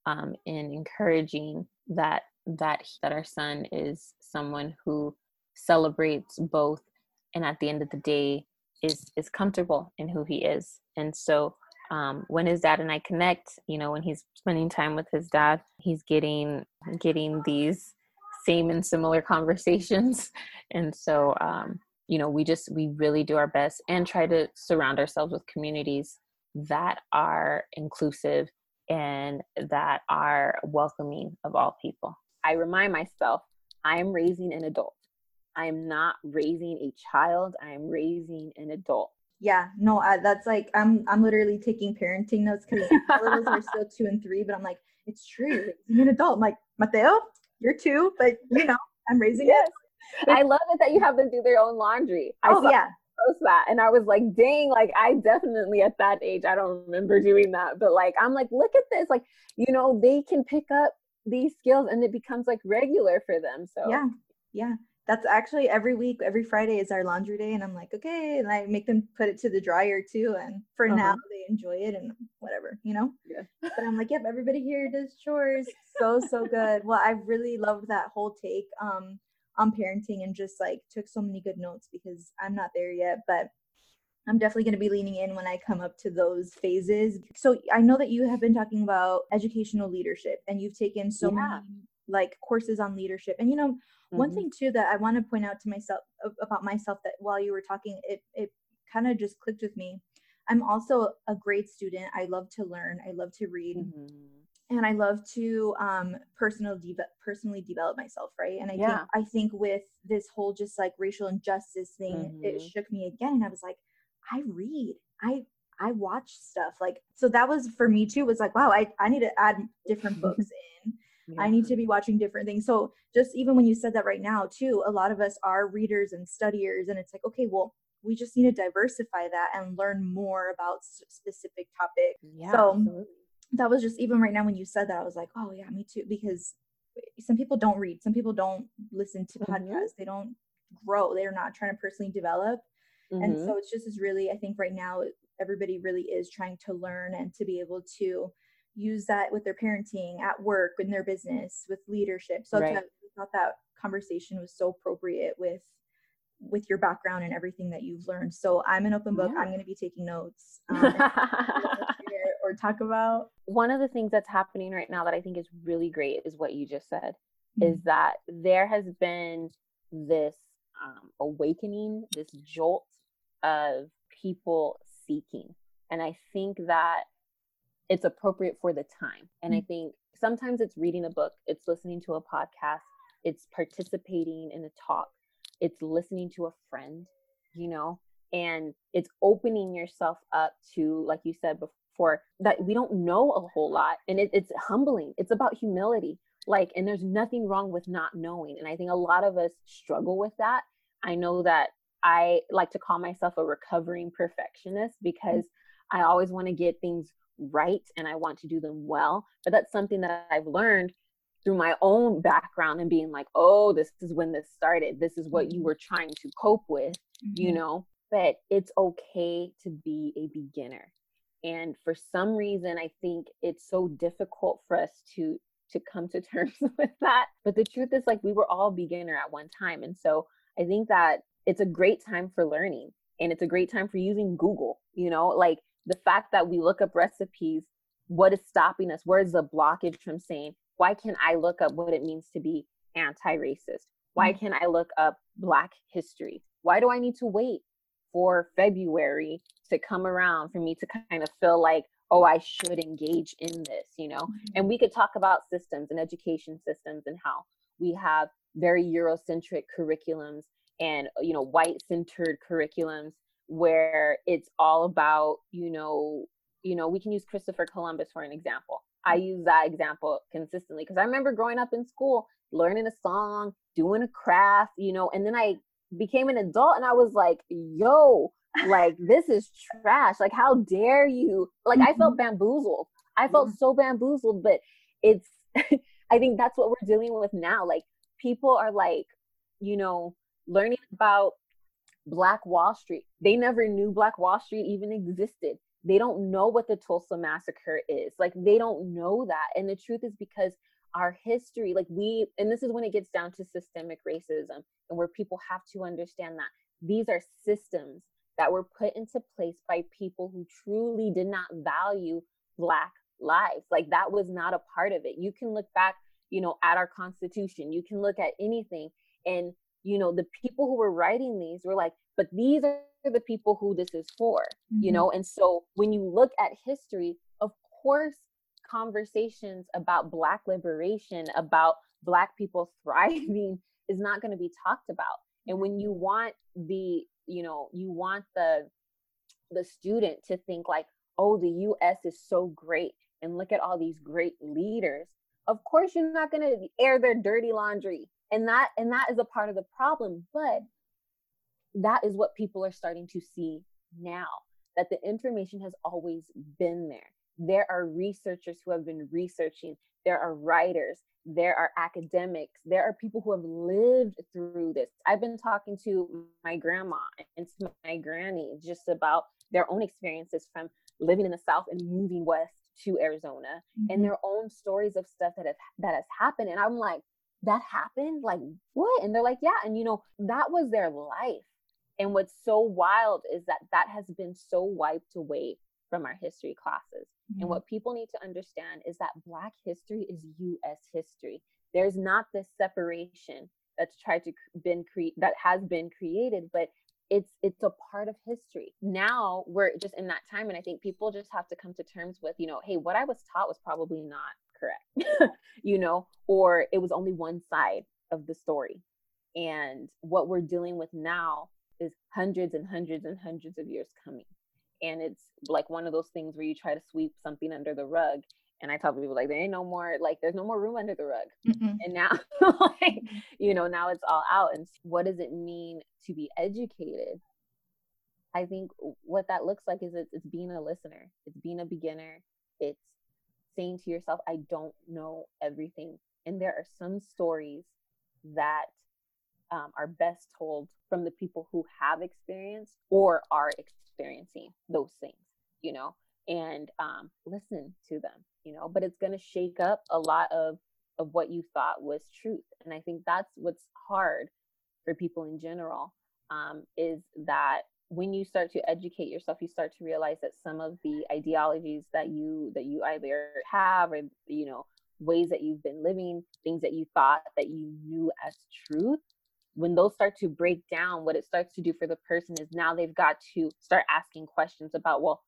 um, in encouraging that that that our son is someone who celebrates both and at the end of the day is is comfortable in who he is. And so um, when his dad and i connect you know when he's spending time with his dad he's getting getting these same and similar conversations. And so um, you know we just we really do our best and try to surround ourselves with communities that are inclusive and that are welcoming of all people I remind myself I am raising an adult. I am not raising a child. I am raising an adult.
Yeah, no, I, that's like I'm I'm literally taking parenting notes because littles are still two and three, but I'm like, it's true. Raising an adult. I'm like, Mateo, you're two, but you know, I'm raising yes.
it. I love it that you have them do their own laundry. I
oh yeah.
Post that and I was like, dang, like I definitely at that age, I don't remember doing that. But like I'm like, look at this. Like, you know, they can pick up these skills and it becomes like regular for them so
yeah yeah that's actually every week every friday is our laundry day and i'm like okay and i make them put it to the dryer too and for uh-huh. now they enjoy it and whatever you know yeah but i'm like yep everybody here does chores so so good well i really loved that whole take um on parenting and just like took so many good notes because i'm not there yet but I'm definitely going to be leaning in when I come up to those phases. So I know that you have been talking about educational leadership and you've taken so yeah. many like courses on leadership. And you know, mm-hmm. one thing too that I want to point out to myself about myself that while you were talking, it it kind of just clicked with me. I'm also a great student. I love to learn. I love to read. Mm-hmm and I love to um, personal de- personally develop myself, right? And I yeah. think I think with this whole just like racial injustice thing, mm-hmm. it shook me again. And I was like, I read, I I watch stuff like so that was for me too. Was like, wow, I I need to add different books in. Yeah. I need to be watching different things. So just even when you said that right now too, a lot of us are readers and studiers, and it's like, okay, well, we just need to diversify that and learn more about specific topics. Yeah, so absolutely that was just even right now when you said that, I was like, oh yeah, me too. Because some people don't read, some people don't listen to mm-hmm. podcasts, they don't grow, they're not trying to personally develop. Mm-hmm. And so it's just is really, I think right now everybody really is trying to learn and to be able to use that with their parenting, at work, in their business, with leadership. So right. I thought that conversation was so appropriate with with your background and everything that you've learned. So I'm an open book. Yeah. I'm going to be taking notes. Um, or talk about?
One of the things that's happening right now that I think is really great is what you just said mm-hmm. is that there has been this um, awakening, this jolt of people seeking. And I think that it's appropriate for the time. And mm-hmm. I think sometimes it's reading a book, it's listening to a podcast, it's participating in a talk, it's listening to a friend, you know, and it's opening yourself up to, like you said before for that we don't know a whole lot and it, it's humbling it's about humility like and there's nothing wrong with not knowing and i think a lot of us struggle with that i know that i like to call myself a recovering perfectionist because i always want to get things right and i want to do them well but that's something that i've learned through my own background and being like oh this is when this started this is what you mm-hmm. were trying to cope with mm-hmm. you know but it's okay to be a beginner and for some reason i think it's so difficult for us to to come to terms with that. But the truth is like we were all beginner at one time. And so i think that it's a great time for learning. And it's a great time for using google you know? Like the fact that we look up recipes what is stopping us? Where is the blockage from saying why can't i look up what it means to be anti-racist? Why mm. can't i look up black history? Why do i need to wait for February to come around for me to kind of feel like, oh, I should engage in this, you know? Mm-hmm. And we could talk about systems and education systems and how we have very Eurocentric curriculums and, you know, white centered curriculums where it's all about, you know, you know, we can use Christopher Columbus for an example. I mm-hmm. use that example consistently because I remember growing up in school, learning a song, doing a craft, you know, and then I became an adult and I was like, yo, like this is trash. Like, how dare you? Like, I felt mm-hmm. bamboozled. I felt yeah. so bamboozled, but it's, I think that's what we're dealing with now. Like, people are like, you know, learning about Black Wall Street. They never knew Black Wall Street even existed. They don't know what the Tulsa Massacre is. Like, they don't know that. And the truth is because our history like we and this is when it gets down to systemic racism and where people have to understand that these are systems that were put into place by people who truly did not value black lives. Like that was not a part of it. You can look back you know at our constitution. You can look at anything and you know the people who were writing these were like but these are the people who this is for mm-hmm. you know? And so when you look at history of course conversations about Black liberation, about Black people thriving, is not going to be talked about. And when you mm-hmm. want the, you know, you want the the student to think like, oh, the US is so great and look at all these great leaders. Of course you're not going to air their dirty laundry. And that and that is a part of the problem, but that is what people are starting to see now that the information has always been there there are researchers who have been researching, there are writers, there are academics, there are people who have lived through this. I've been talking to my grandma and to my granny just about their own experiences from living in the South and moving west to Arizona mm-hmm. and their own stories of stuff that have that has happened. And I'm like, that happened? Like what? And they're like, yeah. And you know, that was their life. And what's so wild is that that has been so wiped away from our history classes. Mm-hmm. And what people need to understand is that Black history is US history. There's not this separation that's tried to been create that has been created, but it's it's a part of history now we're just in that time and i think people just have to come to terms with you know hey what i was taught was probably not correct you know or it was only one side of the story and what we're dealing with now is hundreds and hundreds and hundreds of years coming and it's like one of those things where you try to sweep something under the rug and I tell people like there ain't no more like there's no more room under the rug. Mm-hmm. And now like you know now it's all out and what does it mean to be educated? I think what that looks like is it's, it's being a listener. It's being a beginner. It's saying to yourself I don't know everything. And there are some stories that um, are best told from the people who have experienced or are experiencing those things, you know, and um, listen to them you know? But it's going to shake up a lot of of what you thought was truth. And i think that's what's hard for people in general um, is that when you start to educate yourself you start to realize that some of the ideologies that you that you either have or you know ways that you've been living things that you thought that you knew as truth when those start to break down what it starts to do for the person is now they've got to start asking questions about well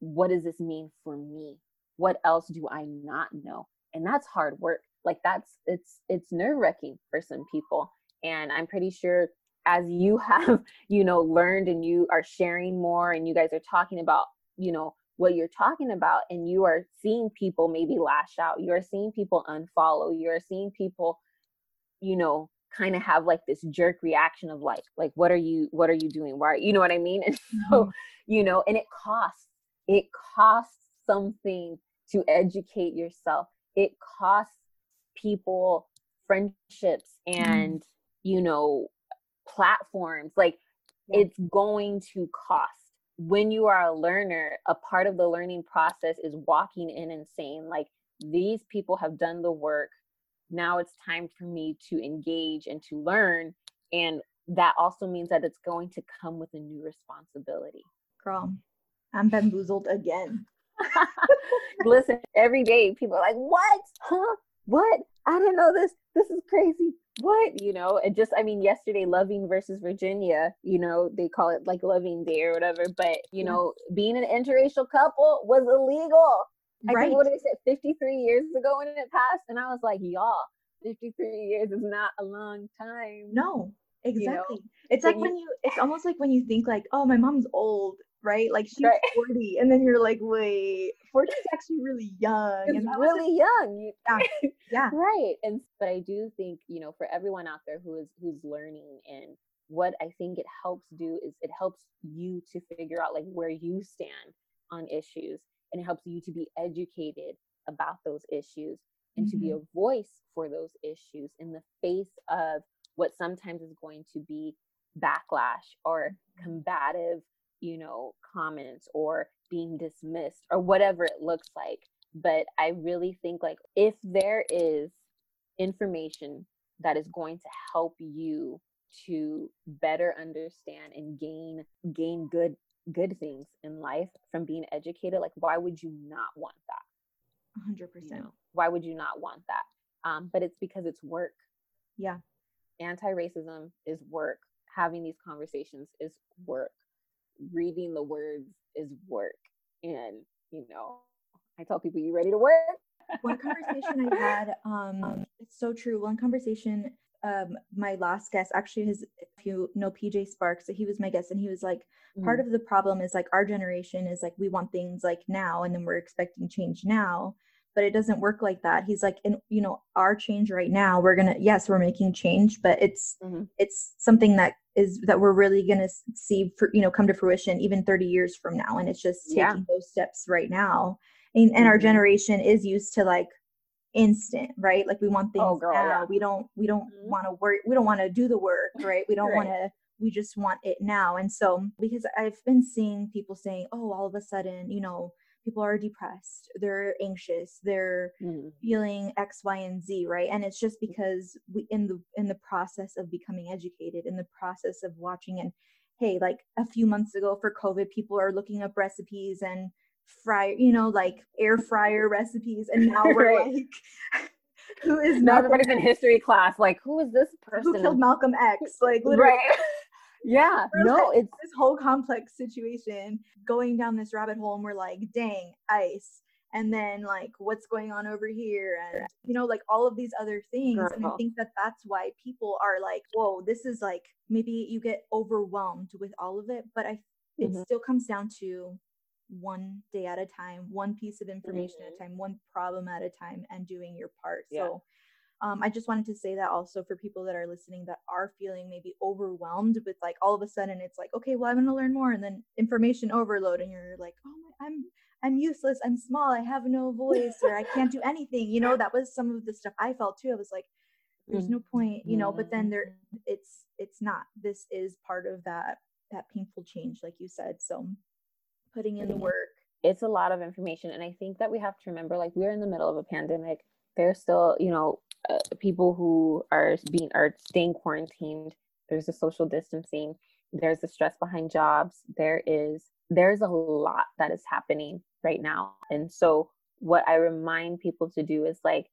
what does this mean for me what else do I not know? And that's hard work. Like that's it's it's nerve-wracking for some people. And I'm pretty sure as you have, you know, learned and you are sharing more and you guys are talking about, you know, what you're talking about and you are seeing people maybe lash out. You are seeing people unfollow. You are seeing people, you know, kind of have like this jerk reaction of like like what are you what are you doing why you know what i mean and so mm-hmm. you know and it costs it costs something to educate yourself. It costs people friendships mm-hmm. and, mm. you know, platforms. Like yeah. it's going to cost. When you are a learner, a part of the learning process is walking in and saying, like, these people have done the work. Now it's time for me to engage and to learn. And that also means that it's going to come with a new responsibility.
Girl, I'm bamboozled again.
Listen, every day people are like, what? Huh? What? I didn't know this. This is crazy. What? You know, and just, I mean, yesterday, Loving versus Virginia, you know, they call it like Loving Day or whatever. But, you know, being an interracial couple was illegal. Right. I think what they said 53 years ago when it passed. And I was like, y'all, 53 years is not a long time.
No, exactly. You know? It's like you, when you, it's almost like when you think like, oh, my mom's old right? Like she's right. 40, and then you're like, wait, 40 is actually really young.
It's and really young. Yeah. yeah. right. And but I do think, you know, for everyone out there who is who's learning and what I think it helps do is it helps you to figure out like where you stand on issues and it helps you to be educated about those issues and mm-hmm. to be mm-hmm. a voice for those issues in the face of what sometimes is going to be backlash or combative you know, comments or being dismissed or whatever it looks like. But I really think like if there is information that is going to help you to better understand and gain gain good good things in life from being educated like why would you not want that?
100% you know,
why would you not want that? Um, but it's because it's work.
Yeah.
Anti-racism is work. Having these conversations is work. Reading the words is work. And, you know, I tell people, you ready to work?
One conversation I had, um, it's so true. One conversation, um, my last guest, actually, his, if you know PJ Sparks, so he was my guest, and he was like, mm. part of the problem is like our generation is like, we want things like now, and then we're expecting change now but it doesn't work like that he's like in you know our change right now we're gonna yes we're making change but it's mm-hmm. it's something that is that we're really gonna see for you know come to fruition even 30 years from now and it's just taking yeah. those steps right now and, and mm-hmm. our generation is used to like instant right like we want oh, things oh, girl, now yeah. we don't we don't mm-hmm. want to work we don't want to do the work right we don't right. want to we just want it now and so because i've been seeing people saying oh all of a sudden you know people are depressed they're anxious they're mm. feeling x y and z right and it's just because we in the in the process of becoming educated in the process of watching and hey like a few months ago for covid people are looking up recipes and fry you know like air fryer recipes and now we're right. like
who is now everybody's in history class like who is this person
who killed malcolm x like literally. right
yeah, no,
like,
it's
this whole complex situation going down this rabbit hole, and we're like, dang, ice. And then, like, what's going on over here? And, you know, like all of these other things. Girl. And I think that that's why people are like, whoa, this is like maybe you get overwhelmed with all of it. But I, it mm-hmm. still comes down to one day at a time, one piece of information mm-hmm. at a mm-hmm. time, one problem at a time, and doing your part. Yeah. So, um, I just wanted to say that also for people that are listening that are feeling maybe overwhelmed with like all of a sudden it's like, okay, well, I'm going to learn more, and then information overload, and you're like, oh, my, I'm I'm useless, I'm small, I have no voice, or I can't do anything. You know, that was some of the stuff I felt too. I was like, there's no point, you know. But then there, it's it's not. This is part of that that painful change, like you said. So putting in the work.
It's a lot of information, and I think that we have to remember, like we're in the middle of a pandemic. There's still, you know, uh, people who are being are staying quarantined. There's the social distancing. There's the stress behind jobs. There is there's a lot that is happening right now, and so what I remind people to do is like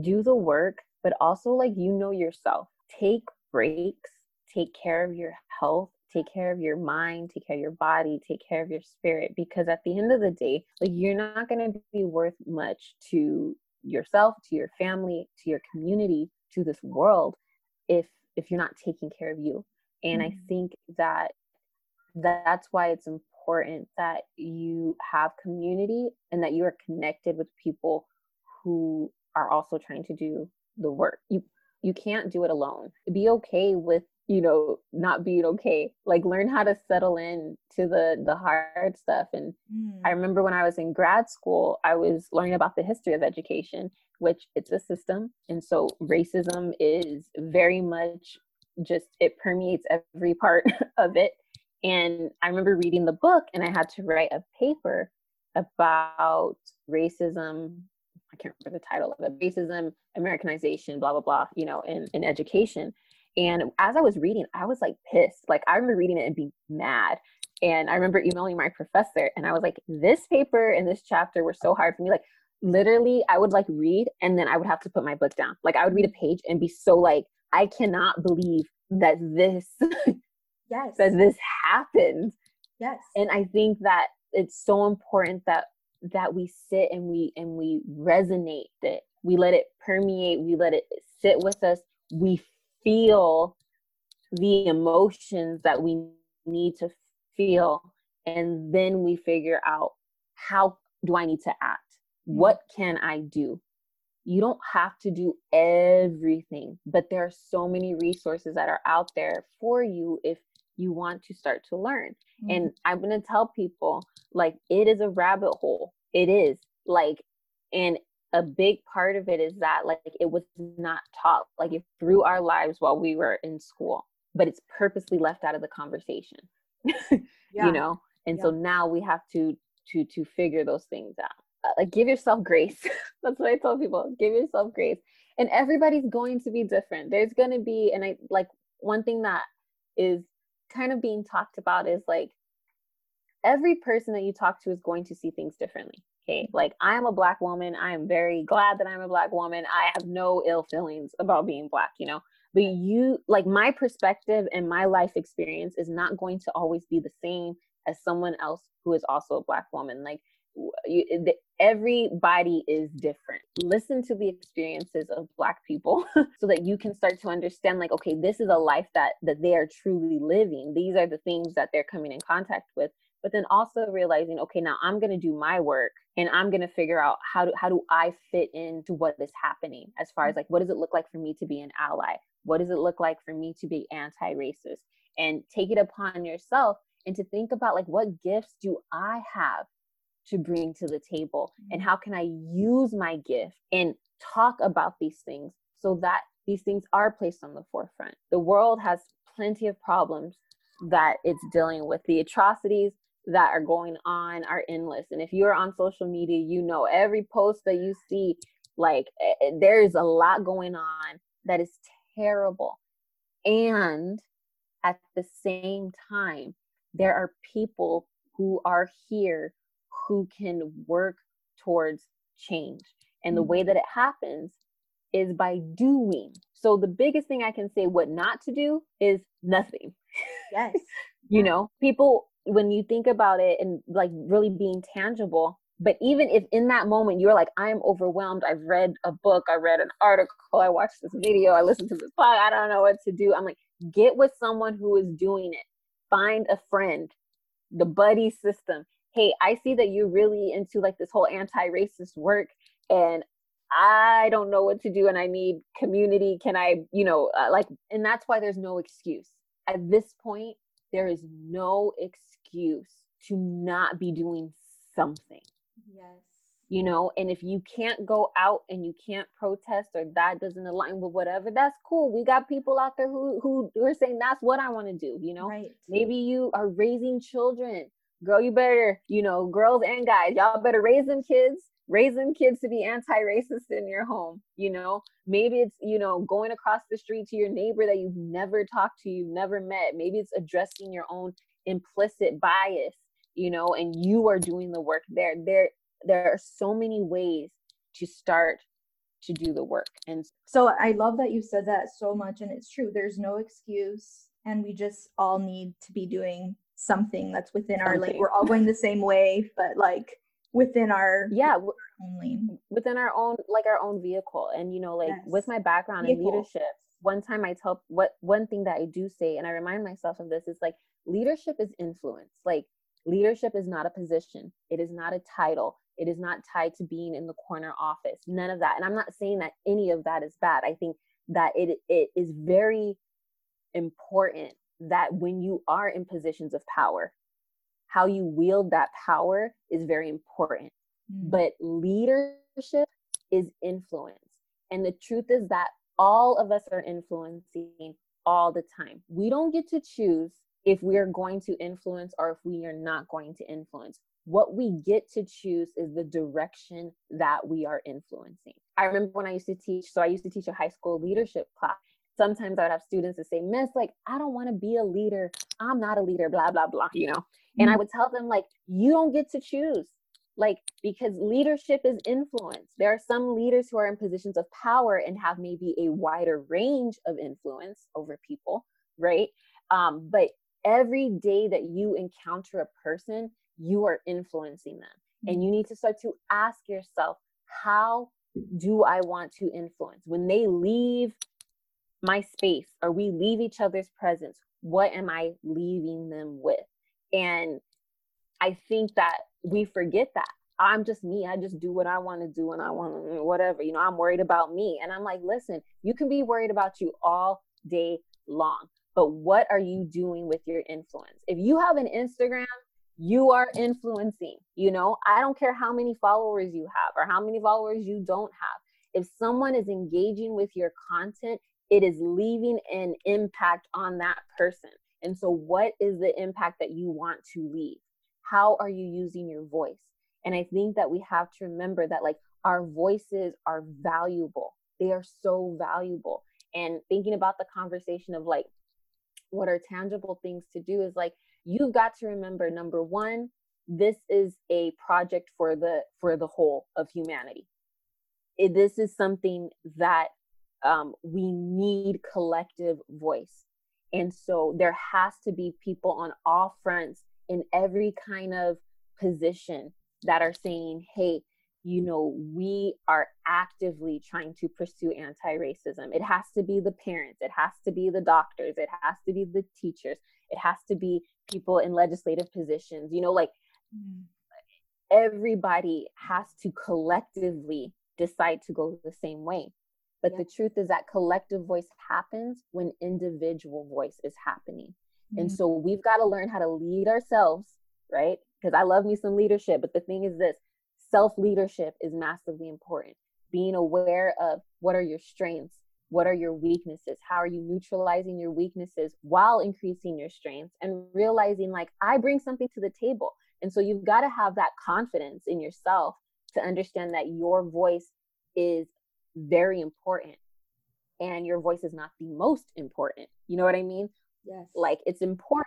do the work, but also like you know yourself. Take breaks. Take care of your health take care of your mind, take care of your body, take care of your spirit. Because at the end of the day, like you're not going to be worth much to yourself, to your family, to your community, to this world if if you're not taking care of you. And mm-hmm. I think that that's why it's important that you have community and that you are connected with people who are also trying to do the work. You you can't do it alone. Be okay with you know not being okay like learn how to settle in to the the hard stuff and mm. i remember when i was in grad school i was learning about the history of education which it's a system and so racism is very much just it permeates every part of it and i remember reading the book and i had to write a paper about racism i can't remember the title of it racism americanization blah blah blah you know in, in education and as I was reading, I was like pissed. Like I remember reading it and being mad. And I remember emailing my professor and I was like, this paper and this chapter were so hard for me. Like literally I would like read and then I would have to put my book down. Like I would read a page and be so like, I cannot believe that this
yes
that this happened.
Yes.
And I think that it's so important that that we sit and we and we resonate it. We let it permeate, we let it sit with us. We feel the emotions that we need to feel and then we figure out how do i need to act mm-hmm. what can i do you don't have to do everything but there are so many resources that are out there for you if you want to start to learn mm-hmm. and i'm going to tell people like it is a rabbit hole it is like and a big part of it is that like it was not taught like it through our lives while we were in school but it's purposely left out of the conversation yeah. you know? And yeah. so now we have to to to figure those things out. Uh, like give yourself grace. That's what i tell people give yourself grace. And everybody's going to be different. There's going to be and i like one thing that is kind of being talked about is like every person that you talk to is going to see things differently okay like i am a black woman i am very glad that i'm a black woman i have no ill feelings about being black you know? But you like my perspective and my life experience is not going to always be the same as someone else who is also a black woman like you, the, everybody is different. Listen to the experiences of black people so that you can start to understand like okay this is a life that that they are truly living these are the things that they're coming in contact with but then also realizing okay now i'm going to do my work and i'm going to figure out how do how do i fit into what is happening as far as like what does it look like for me to be an ally? What does it look like for me to be anti-racist? And take it upon yourself and to think about like what gifts do i have to bring to the table? And mm-hmm. how can i use my gift and talk about these things so that these things are placed on the forefront? The world has plenty of problems that it's dealing with. The atrocities that are going on are endless. And if you're on social media, you know every post that you see, like eh, eh, there's a lot going on that is terrible. And at the same time, there are people who are here who can work towards change. And the mm-hmm. way that it happens is by doing. So the biggest thing I can say what not to do is nothing.
Yes.
you know, people when you think about it and like really being tangible, but even if in that moment you're like, I'm overwhelmed, I've read a book, I read an article, I watched this video, I listened to this podcast, I don't know what to do. I'm like, get with someone who is doing it. Find a friend, the buddy system. Hey, I see that you're really into like this whole anti-racist work and I don't know what to do and I need community. Can I, you know, uh, like, and that's why there's no excuse. At this point, there is no excuse to not be doing something.
Yes.
You know, and if you can't go out and you can't protest or that doesn't align with whatever, that's cool. We got people out there who who, who are saying that's what I want to do, you know.
Right.
Maybe you are raising children. Girl, you better, you know, girls and guys, y'all better raise them kids raising kids to be anti-racist in your home you know maybe it's you know going across the street to your neighbor that you've never talked to you've never met maybe it's addressing your own implicit bias you know and you are doing the work there there there are so many ways to start to do the work and
so i love that you said that so much and it's true there's no excuse and we just all need to be doing something that's within something. our like we're all going the same way but like within our
yeah only within our own like our own vehicle and you know like yes. with my background vehicle. in leadership one time i tell what one thing that i do say and i remind myself of this is like leadership is influence like leadership is not a position it is not a title it is not tied to being in the corner office none of that and i'm not saying that any of that is bad i think that it it is very important that when you are in positions of power how you wield that power is very important. Mm. But leadership is influence. And the truth is that all of us are influencing all the time. We don't get to choose if we are going to influence or if we are not going to influence. What we get to choose is the direction that we are influencing. I remember when I used to teach, so I used to teach a high school leadership class. Sometimes I would have students that say, Miss, like, I don't want to be a leader. I'm not a leader, blah, blah, blah, you know. And I mm. would tell them, like, you don't get to choose. Like, because leadership is influence. There are some leaders who are in positions of power and have maybe a wider range of influence over people, right? Um, but every day that you encounter a person, you are influencing them. And you need to start to ask yourself, how do I want to influence? When they leave my space or we leave each other's presence, what am I leaving them with? And I think that we forget that. I'm just me. I just do what I want to do and I want whatever. You know, I'm worried about me. And I'm like, listen, you can be worried about you all day long. But what are you doing with your influence? If you have an Instagram, you are influencing. You know, I don't care how many followers you have or how many followers you don't have. If someone is engaging with your content, it is leaving an impact on that person. And so, what is the impact that you want to leave? How are you using your voice? And I think that we have to remember that, like, our voices are valuable. They are so valuable. And thinking about the conversation of like, what are tangible things to do is like, you've got to remember number one, this is a project for the for the whole of humanity. It, this is something that um, we need collective voice and so there has to be people on all fronts in every kind of position that are saying, hey, you know, we are actively trying to pursue anti racism. It has to be the parents, it has to be the doctors, it has to be the teachers, it has to be people in legislative positions. You know, like mm. everybody has to collectively decide to go the same way. But yeah. the truth is that collective voice happens when individual voice is happening. Mm-hmm. And so we've got to learn how to lead ourselves, right? Because I love me some leadership. But the thing is this self leadership is massively important. Being aware of what are your strengths, what are your weaknesses, how are you neutralizing your weaknesses while increasing your strengths, and realizing like I bring something to the table. And so you've got to have that confidence in yourself to understand that your voice is very important and your voice is not the most important you know what i mean
yes.
Like it's important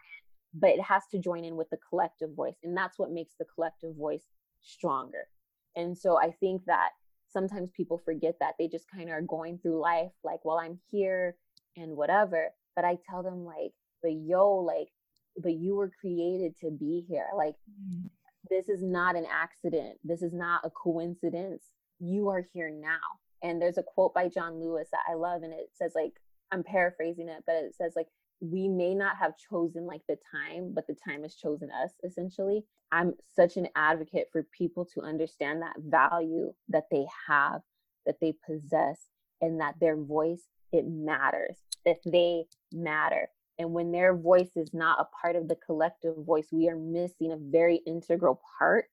but it has to join in with the collective voice and that's what makes the collective voice stronger. And so i think that sometimes people forget that they just kind of are going through life like well i'm here and whatever but i tell them like but yo like but you were created to be here like mm. this is not an accident. This is not a coincidence. You are here now. And there's a quote by john lewis that i love and it says like i'm paraphrasing it but it says like we may not have chosen like the time, but the time has chosen us essentially. I'm such an advocate for people to understand that value that they have, that they possess, and that their voice, it matters, that they matter. And when their voice is not a part of the collective voice, we are missing a very integral part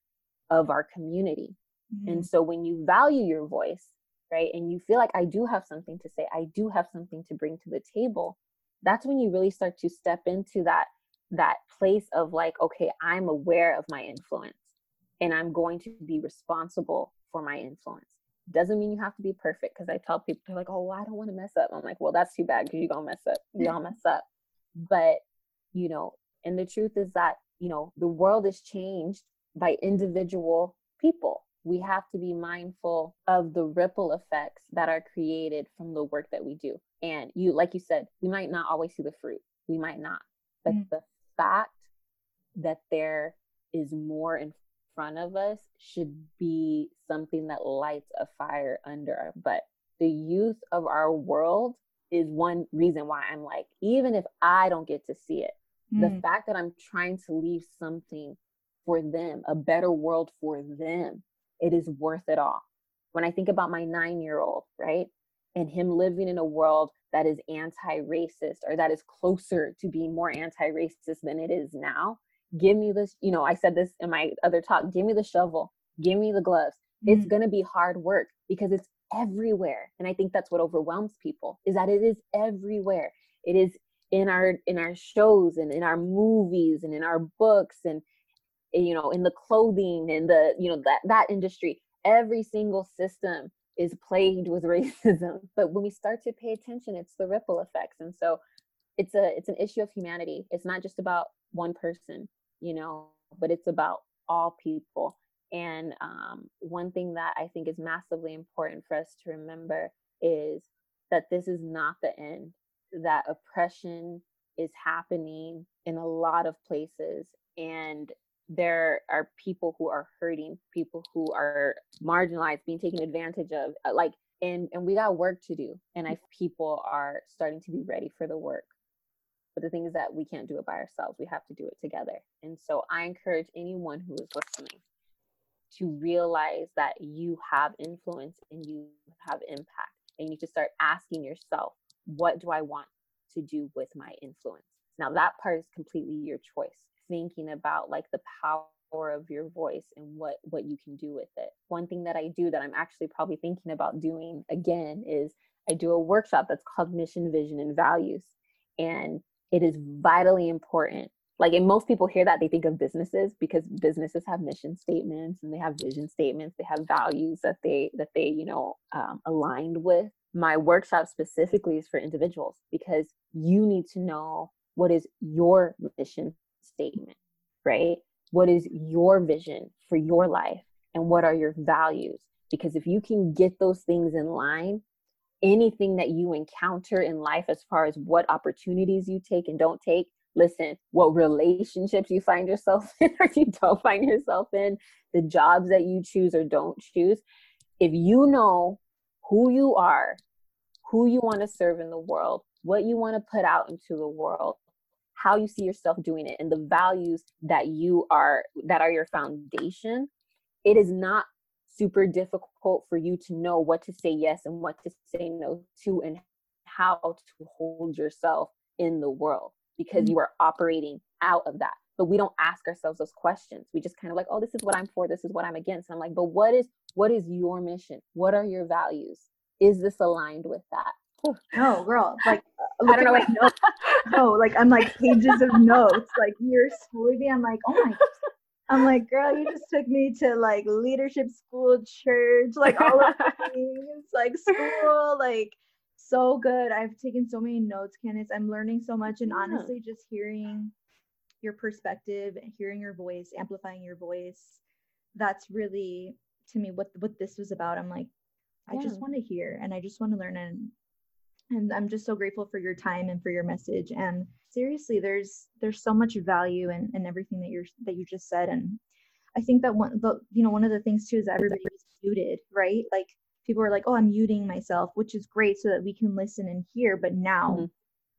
of our community. Mm-hmm. And so when you value your voice, right, and you feel like I do have something to say, I do have something to bring to the table, that's when you really start to step into that that place of like okay i'm aware of my influence and i'm going to be responsible for my influence. Doesn't mean you have to be perfect because i tell people they're like oh well, i don't want to mess up. I'm like well that's too bad because you're gonna mess up you gonna mess up. But you know and the truth is that you know the world is changed by individual people we have to be mindful of the ripple effects that are created from the work that we do. And you, like you said, we might not always see the fruit. We might not. But mm. the fact that there is more in front of us should be something that lights a fire under our butt. The youth of our world is one reason why I'm like, even if I don't get to see it, mm. the fact that I'm trying to leave something for them, a better world for them, it is worth it all. When I think about my nine year old, right, and him living in a world that is anti racist or that is closer to being more anti racist than it is now, give me this. You know, I said this in my other talk give me the shovel, give me the gloves. Mm-hmm. It's going to be hard work because it's everywhere. And I think that's what overwhelms people is that it is everywhere. It is in our in our shows and in our movies and in our books and you know in the clothing and the you know that that industry every single system is plagued with racism. But when we start to pay attention it's the ripple effects. And so it's a it's an issue of humanity. It's not just about one person you know but it's about all people. And um, one thing that i think is massively important for us to remember is that this is not the end that oppression is happening in a lot of places. And there are people who are hurting, people who are marginalized, being taken advantage of. Uh, like, and and we got work to do. And I people are starting to be ready for the work. But the thing is that we can't do it by ourselves. We have to do it together. And so I encourage anyone who is listening to realize that you have influence and you have impact. And you need to start asking yourself, what do I want to do with my influence? Now, that part is completely your choice thinking about like the power of your voice and what what you can do with it. One thing that i do that i'm actually probably thinking about doing again is i do a workshop that's called mission vision and values and it is vitally important. Like and most people hear that they think of businesses because businesses have mission statements and they have vision statements they have values that they that they you know um, aligned with. My workshop specifically is for individuals because you need to know what is your mission statement, right? What is your vision for your life and what are your values? Because if you can get those things in line, anything that you encounter in life as far as what opportunities you take and don't take, listen, what relationships you find yourself in or you don't find yourself in, the jobs that you choose or don't choose, if you know who you are, who you want to serve in the world, what you want to put out into the world, how you see yourself doing it and the values that you are that are your foundation it is not super difficult for you to know what to say yes and what to say no to and how to hold yourself in the world because mm-hmm. you are operating out of that. But we don't ask ourselves those questions. We just kind of like oh this is what i'm for this is what i'm against. And i'm like but what is what is your mission? What are your values? Is this aligned with that
no, girl. Like uh, I don't know what notes. no, like I'm like pages of notes. Like you're schooling me. I'm like, oh my. I'm like, girl, you just took me to like leadership school, church, like all of the things, like school, like so good. I've taken so many notes, Candice. I'm learning so much, and yeah. honestly, just hearing your perspective, hearing your voice, amplifying your voice, that's really to me what what this was about. I'm like,
I just want to hear and I just want to learn and and I'm just so grateful for your time and for your message. And seriously there's there's so much value in, in everything that you're that you just said. And I think that one the you know one of the things too is everybody's muted right? Like people are like oh I'm muting myself which is great so that we can listen and hear. But now mm-hmm.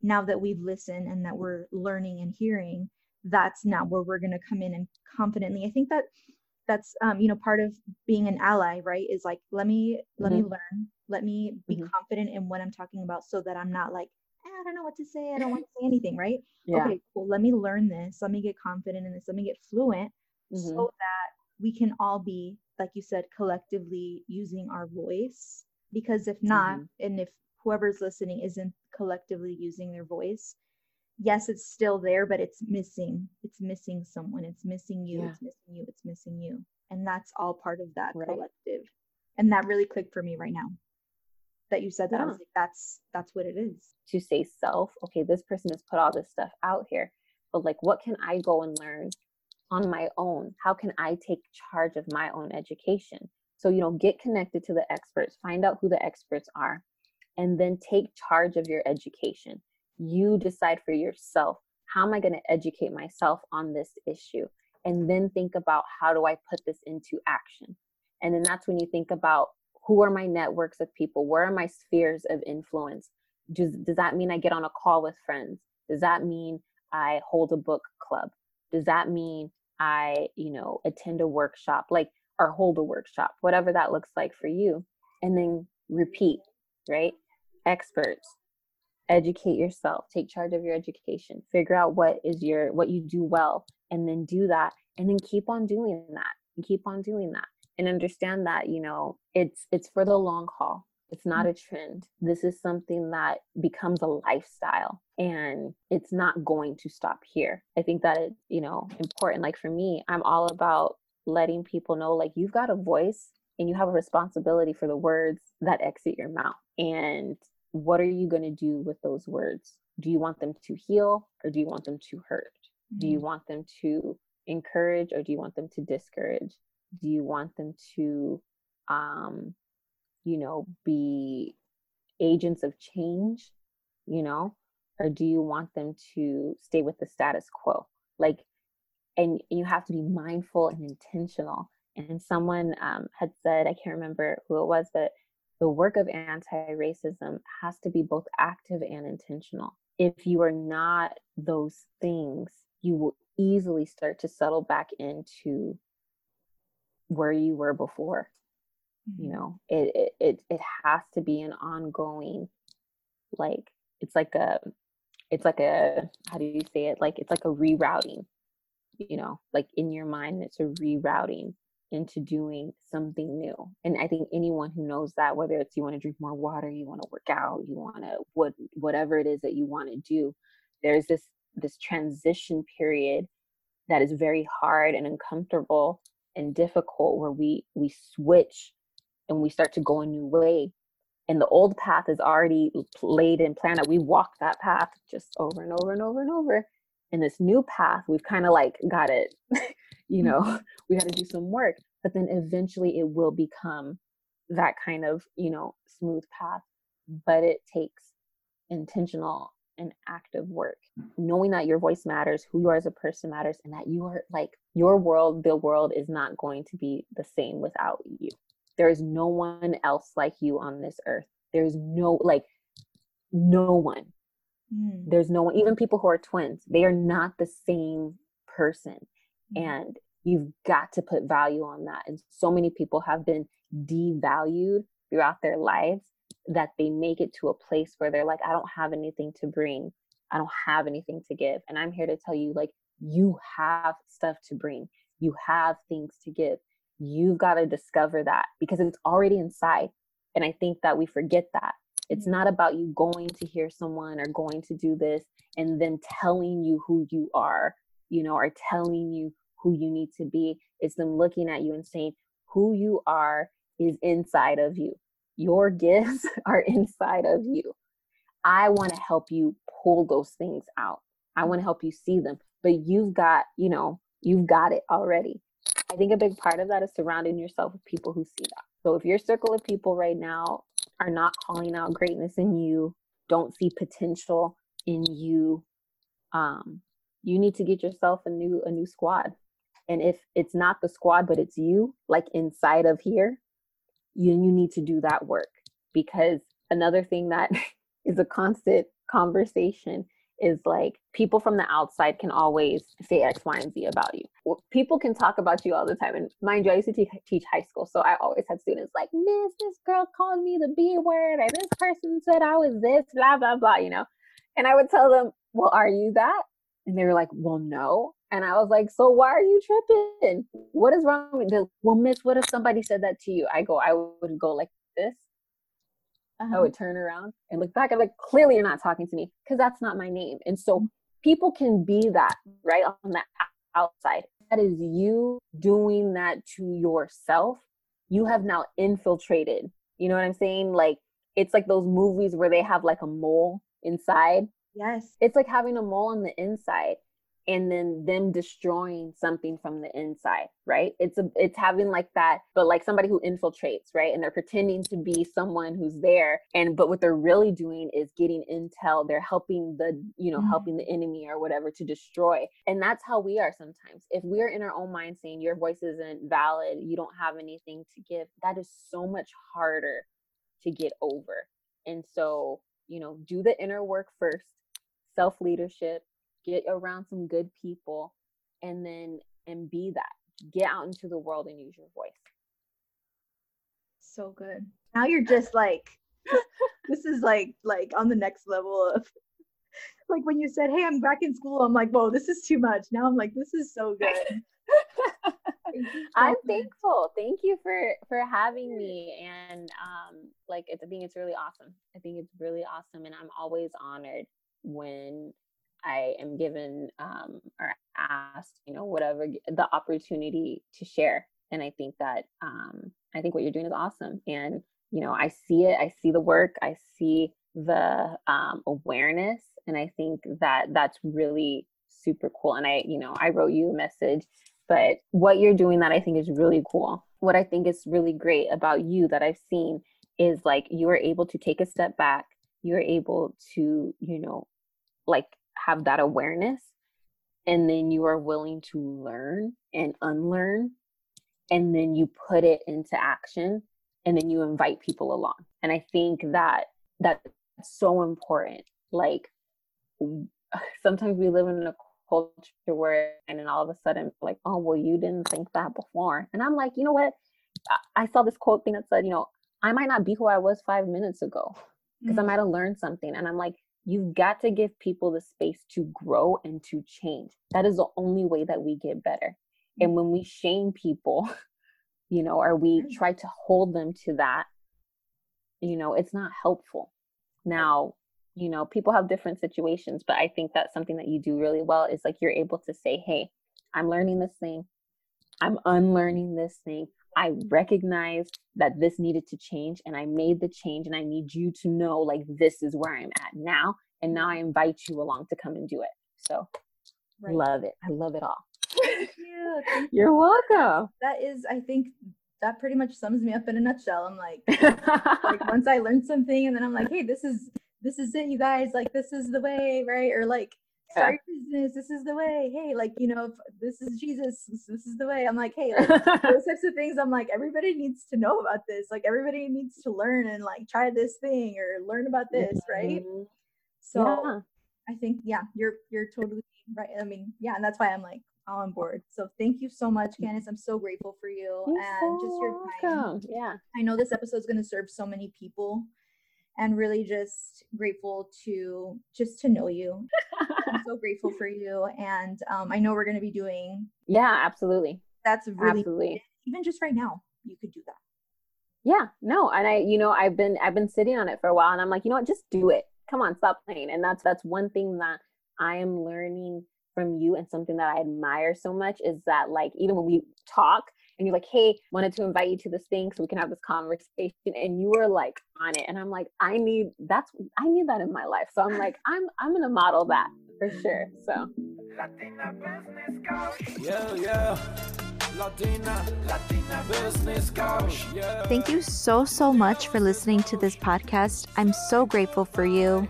now that we've listened and that we're learning and hearing that's now where we're going to come in and confidently. I think that that's um, you know part of being an ally right is like let me let mm-hmm. me learn let me be mm-hmm. confident in what i'm talking about so that i'm not like eh, i don't know what to say i don't want to say anything right yeah. okay well let me learn this let me get confident in this let me get fluent mm-hmm. so that we can all be like you said collectively using our voice because if not mm-hmm. and if whoever's listening isn't collectively using their voice yes, it's still there, but it's missing. It's missing someone. It's missing you. Yeah. It's missing you. It's missing you. And that's all part of that right. collective. And that really clicked for me right now. That you said that. Yeah. I was like, that's that's what it is.
To say self, okay, this person has put all this stuff out here. But like what can I go and learn on my own? How can I take charge of my own education? So, you know, get connected to the experts, find out who the experts are, and then take charge of your education you decide for yourself how am I going to educate myself on this issue? And then think about how do I put this into action? And then that's when you think about who are my networks of people? Where are my spheres of influence? Does, does that mean I get on a call with friends? Does that mean I hold a book club? Does that mean I, you know, attend a workshop, like, or hold a workshop, whatever that looks like for you? And then repeat, right? Experts, educate yourself take charge of your education figure out what is your what you do well and then do that and then keep on doing that and keep on doing that and understand that you know it's it's for the long haul it's not mm. a trend this is something that becomes a lifestyle and it's not going to stop here i think that it's you know important like for me i'm all about letting people know like you've got a voice and you have a responsibility for the words that exit your mouth and what are you going to do with those words? Do you want them to heal or do you want them to hurt? Do you mm-hmm. want them to encourage or do you want them to discourage? Do you want them to, um, you know, be agents of change, you know, or do you want them to stay with the status quo? Like, and you have to be mindful and intentional. And someone um, had said, I can't remember who it was, but the work of anti racism has to be both active and intentional. If you are not those things, you will easily start to settle back into where you were before. Mm-hmm. You know, it, it it it has to be an ongoing, like it's like a, it's like a how do you say it? Like it's like a rerouting. You know, like in your mind, it's a rerouting into doing something new. And I think anyone who knows that, whether it's you want to drink more water, you want to work out, you want to what whatever it is that you want to do, there's this this transition period that is very hard and uncomfortable and difficult where we we switch and we start to go a new way. And the old path is already laid and planned out. We walk that path just over and over and over and over. In this new path we've kind of like got it you know mm-hmm. we got to do some work. But then eventually it will become that kind of you know smooth path. But it takes intentional and active work knowing that your voice matters who you are as a person matters and that you are like your world the world is not going to be the same without you. There is no one else like you on this earth. There's no like no one. Mm. there's no one even people who are twins they are not the same person. Mm-hmm. and you've got to put value on that. And so many people have been devalued throughout their lives that they make it to a place where they're like i don't have anything to bring. I don't have anything to give. And i'm here to tell you like you have stuff to bring. You have things to give. You've got to discover that because it's already inside and i think that we forget that. It's not about you going to hear someone or going to do this and then telling you who you are you know, or telling you who you need to be. It's them looking at you and saying, who you are is inside of you. Your gifts are inside of you. I want to help you pull those things out. I want to help you see them. But you've got, you know, you've got it already. I think a big part of that is surrounding yourself with people who see that. So if your circle of people right now are not calling out greatness in you, don't see potential in you, um, you need to get yourself a new a new squad. And if it's not the squad, but it's you, like inside of here, you you need to do that work because another thing that is a constant conversation is like people from the outside can always say X, Y, and Z about you. People can talk about you all the time. And mind you, I used to te- teach high school. So I always had students like, Miss, this girl called me the B word, or this person said I was this, blah, blah, blah, you know? And I would tell them, Well, are you that? And they were like, Well, no. And I was like, So why are you tripping? What is wrong with this? Well, Miss, what if somebody said that to you? I go, I would go like this uh-huh. I would turn around and look back. I'm like, clearly you're not talking to me because that's not my name. And so mm-hmm. people can be that right on the outside. That is you doing that to yourself. You have now infiltrated. You know what I'm saying? Like, it's like those movies where they have like a mole inside.
Yes.
It's like having a mole on the inside and then them destroying something from the inside right? It's a it's having like that but like somebody who infiltrates right? And they're pretending to be someone who's there and but what they're really doing is getting intel. They're helping the you know mm-hmm. helping the enemy or whatever to destroy. And that's how we are sometimes. If we're in our own mind saying your voice isn't valid you don't have anything to give that is so much harder to get over. And so you know do the inner work first self leadership get around some good people and then and be that. Get out into the world and use your voice.
So good. Now you're just like this is like like on the next level of like when you said hey i'm back in school i'm like whoa this is too much. Now i'm like this is so good.
I'm thankful. Thank you for for having me. And um, like I think it's really awesome. I think it's really awesome, and I'm always honored when I am given um, or asked, you know, whatever the opportunity to share. And I think that um, I think what you're doing is awesome. And you know, I see it. I see the work. I see the um, awareness, and I think that that's really super cool. And I, you know, I wrote you a message, but what you're doing that I think is really cool. What I think is really great about you that I've seen is like you are able to take a step back. You're able to, you know, like have that awareness and then you are willing to learn and unlearn and then you put it into action and then you invite people along. And i think that that's so important. Like sometimes we live in a culture where and then all of a sudden like oh well you didn't think that before. And i'm like you know what? I saw this quote thing that said you know i might not be who i was five minutes ago because mm-hmm. i might have learned something. And i'm like You've got to give people the space to grow and to change. That is the only way that we get better. And when we shame people, you know, or we try to hold them to that, you know, it's not helpful. Now, you know, people have different situations, but I think that's something that you do really well is like you're able to say, hey, I'm learning this thing. I'm unlearning this thing. I recognized that this needed to change and I made the change and I need you to know like this is where I'm at now and now I invite you along to come and do it. So right. love it. I love it all. Thank you. Thank You're welcome.
That is I think that pretty much sums me up in a nutshell. I'm like like once I learned something and then I'm like, "Hey, this is this is it, you guys. Like this is the way, right?" Or like start business. This is the way. Hey, like, you know, this is Jesus. This is the way. I'm like, hey, like, those types of things. I'm like, everybody needs to know about this. Like, everybody needs to learn and like try this thing or learn about this, right? Mm-hmm. So yeah. I think, yeah, you're you're totally right. I mean, yeah, and that's why I'm like all on board. So thank you so much, Candice. I'm so grateful for you you're and so just your time. Welcome.
Yeah.
I know this episode is going to serve so many people and really just grateful to just to know you. I'm so grateful for you, and um, I know we're going to be doing.
Yeah, absolutely.
That's really absolutely even just right now. You could do that.
Yeah, no, and I, you know, I've been I've been sitting on it for a while, and I'm like, you know what, just do it. Come on, stop playing. And that's that's one thing that I am learning from you, and something that I admire so much is that like even when we talk, and you're like, hey, wanted to invite you to this thing so we can have this conversation. And you were like on it. And I'm like, I need that's I need that in my life. So I'm like, I'm I'm gonna model that for sure. So
Yo, yo.
Thank you so, so much for listening to this podcast. I'm so grateful for you.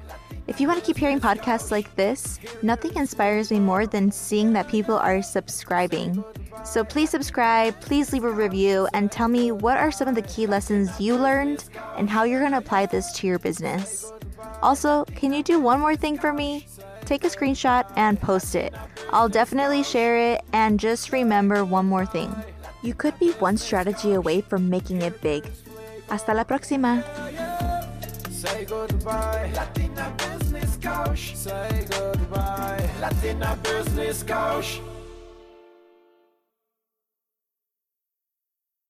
If you want to keep hearing podcasts like this, nothing inspires me more than seeing that people are subscribing. So please subscribe, please leave a review, and tell me what are some of the key lessons you learned and how you're going to apply this to your business. Also, can you do one more thing for me? Take a screenshot and post it. I'll definitely share it, and just remember one more thing. You could be one strategy away from making it big. Hasta la próxima. Say goodbye, Latina Business Coach. Say goodbye, Latina Business Coach.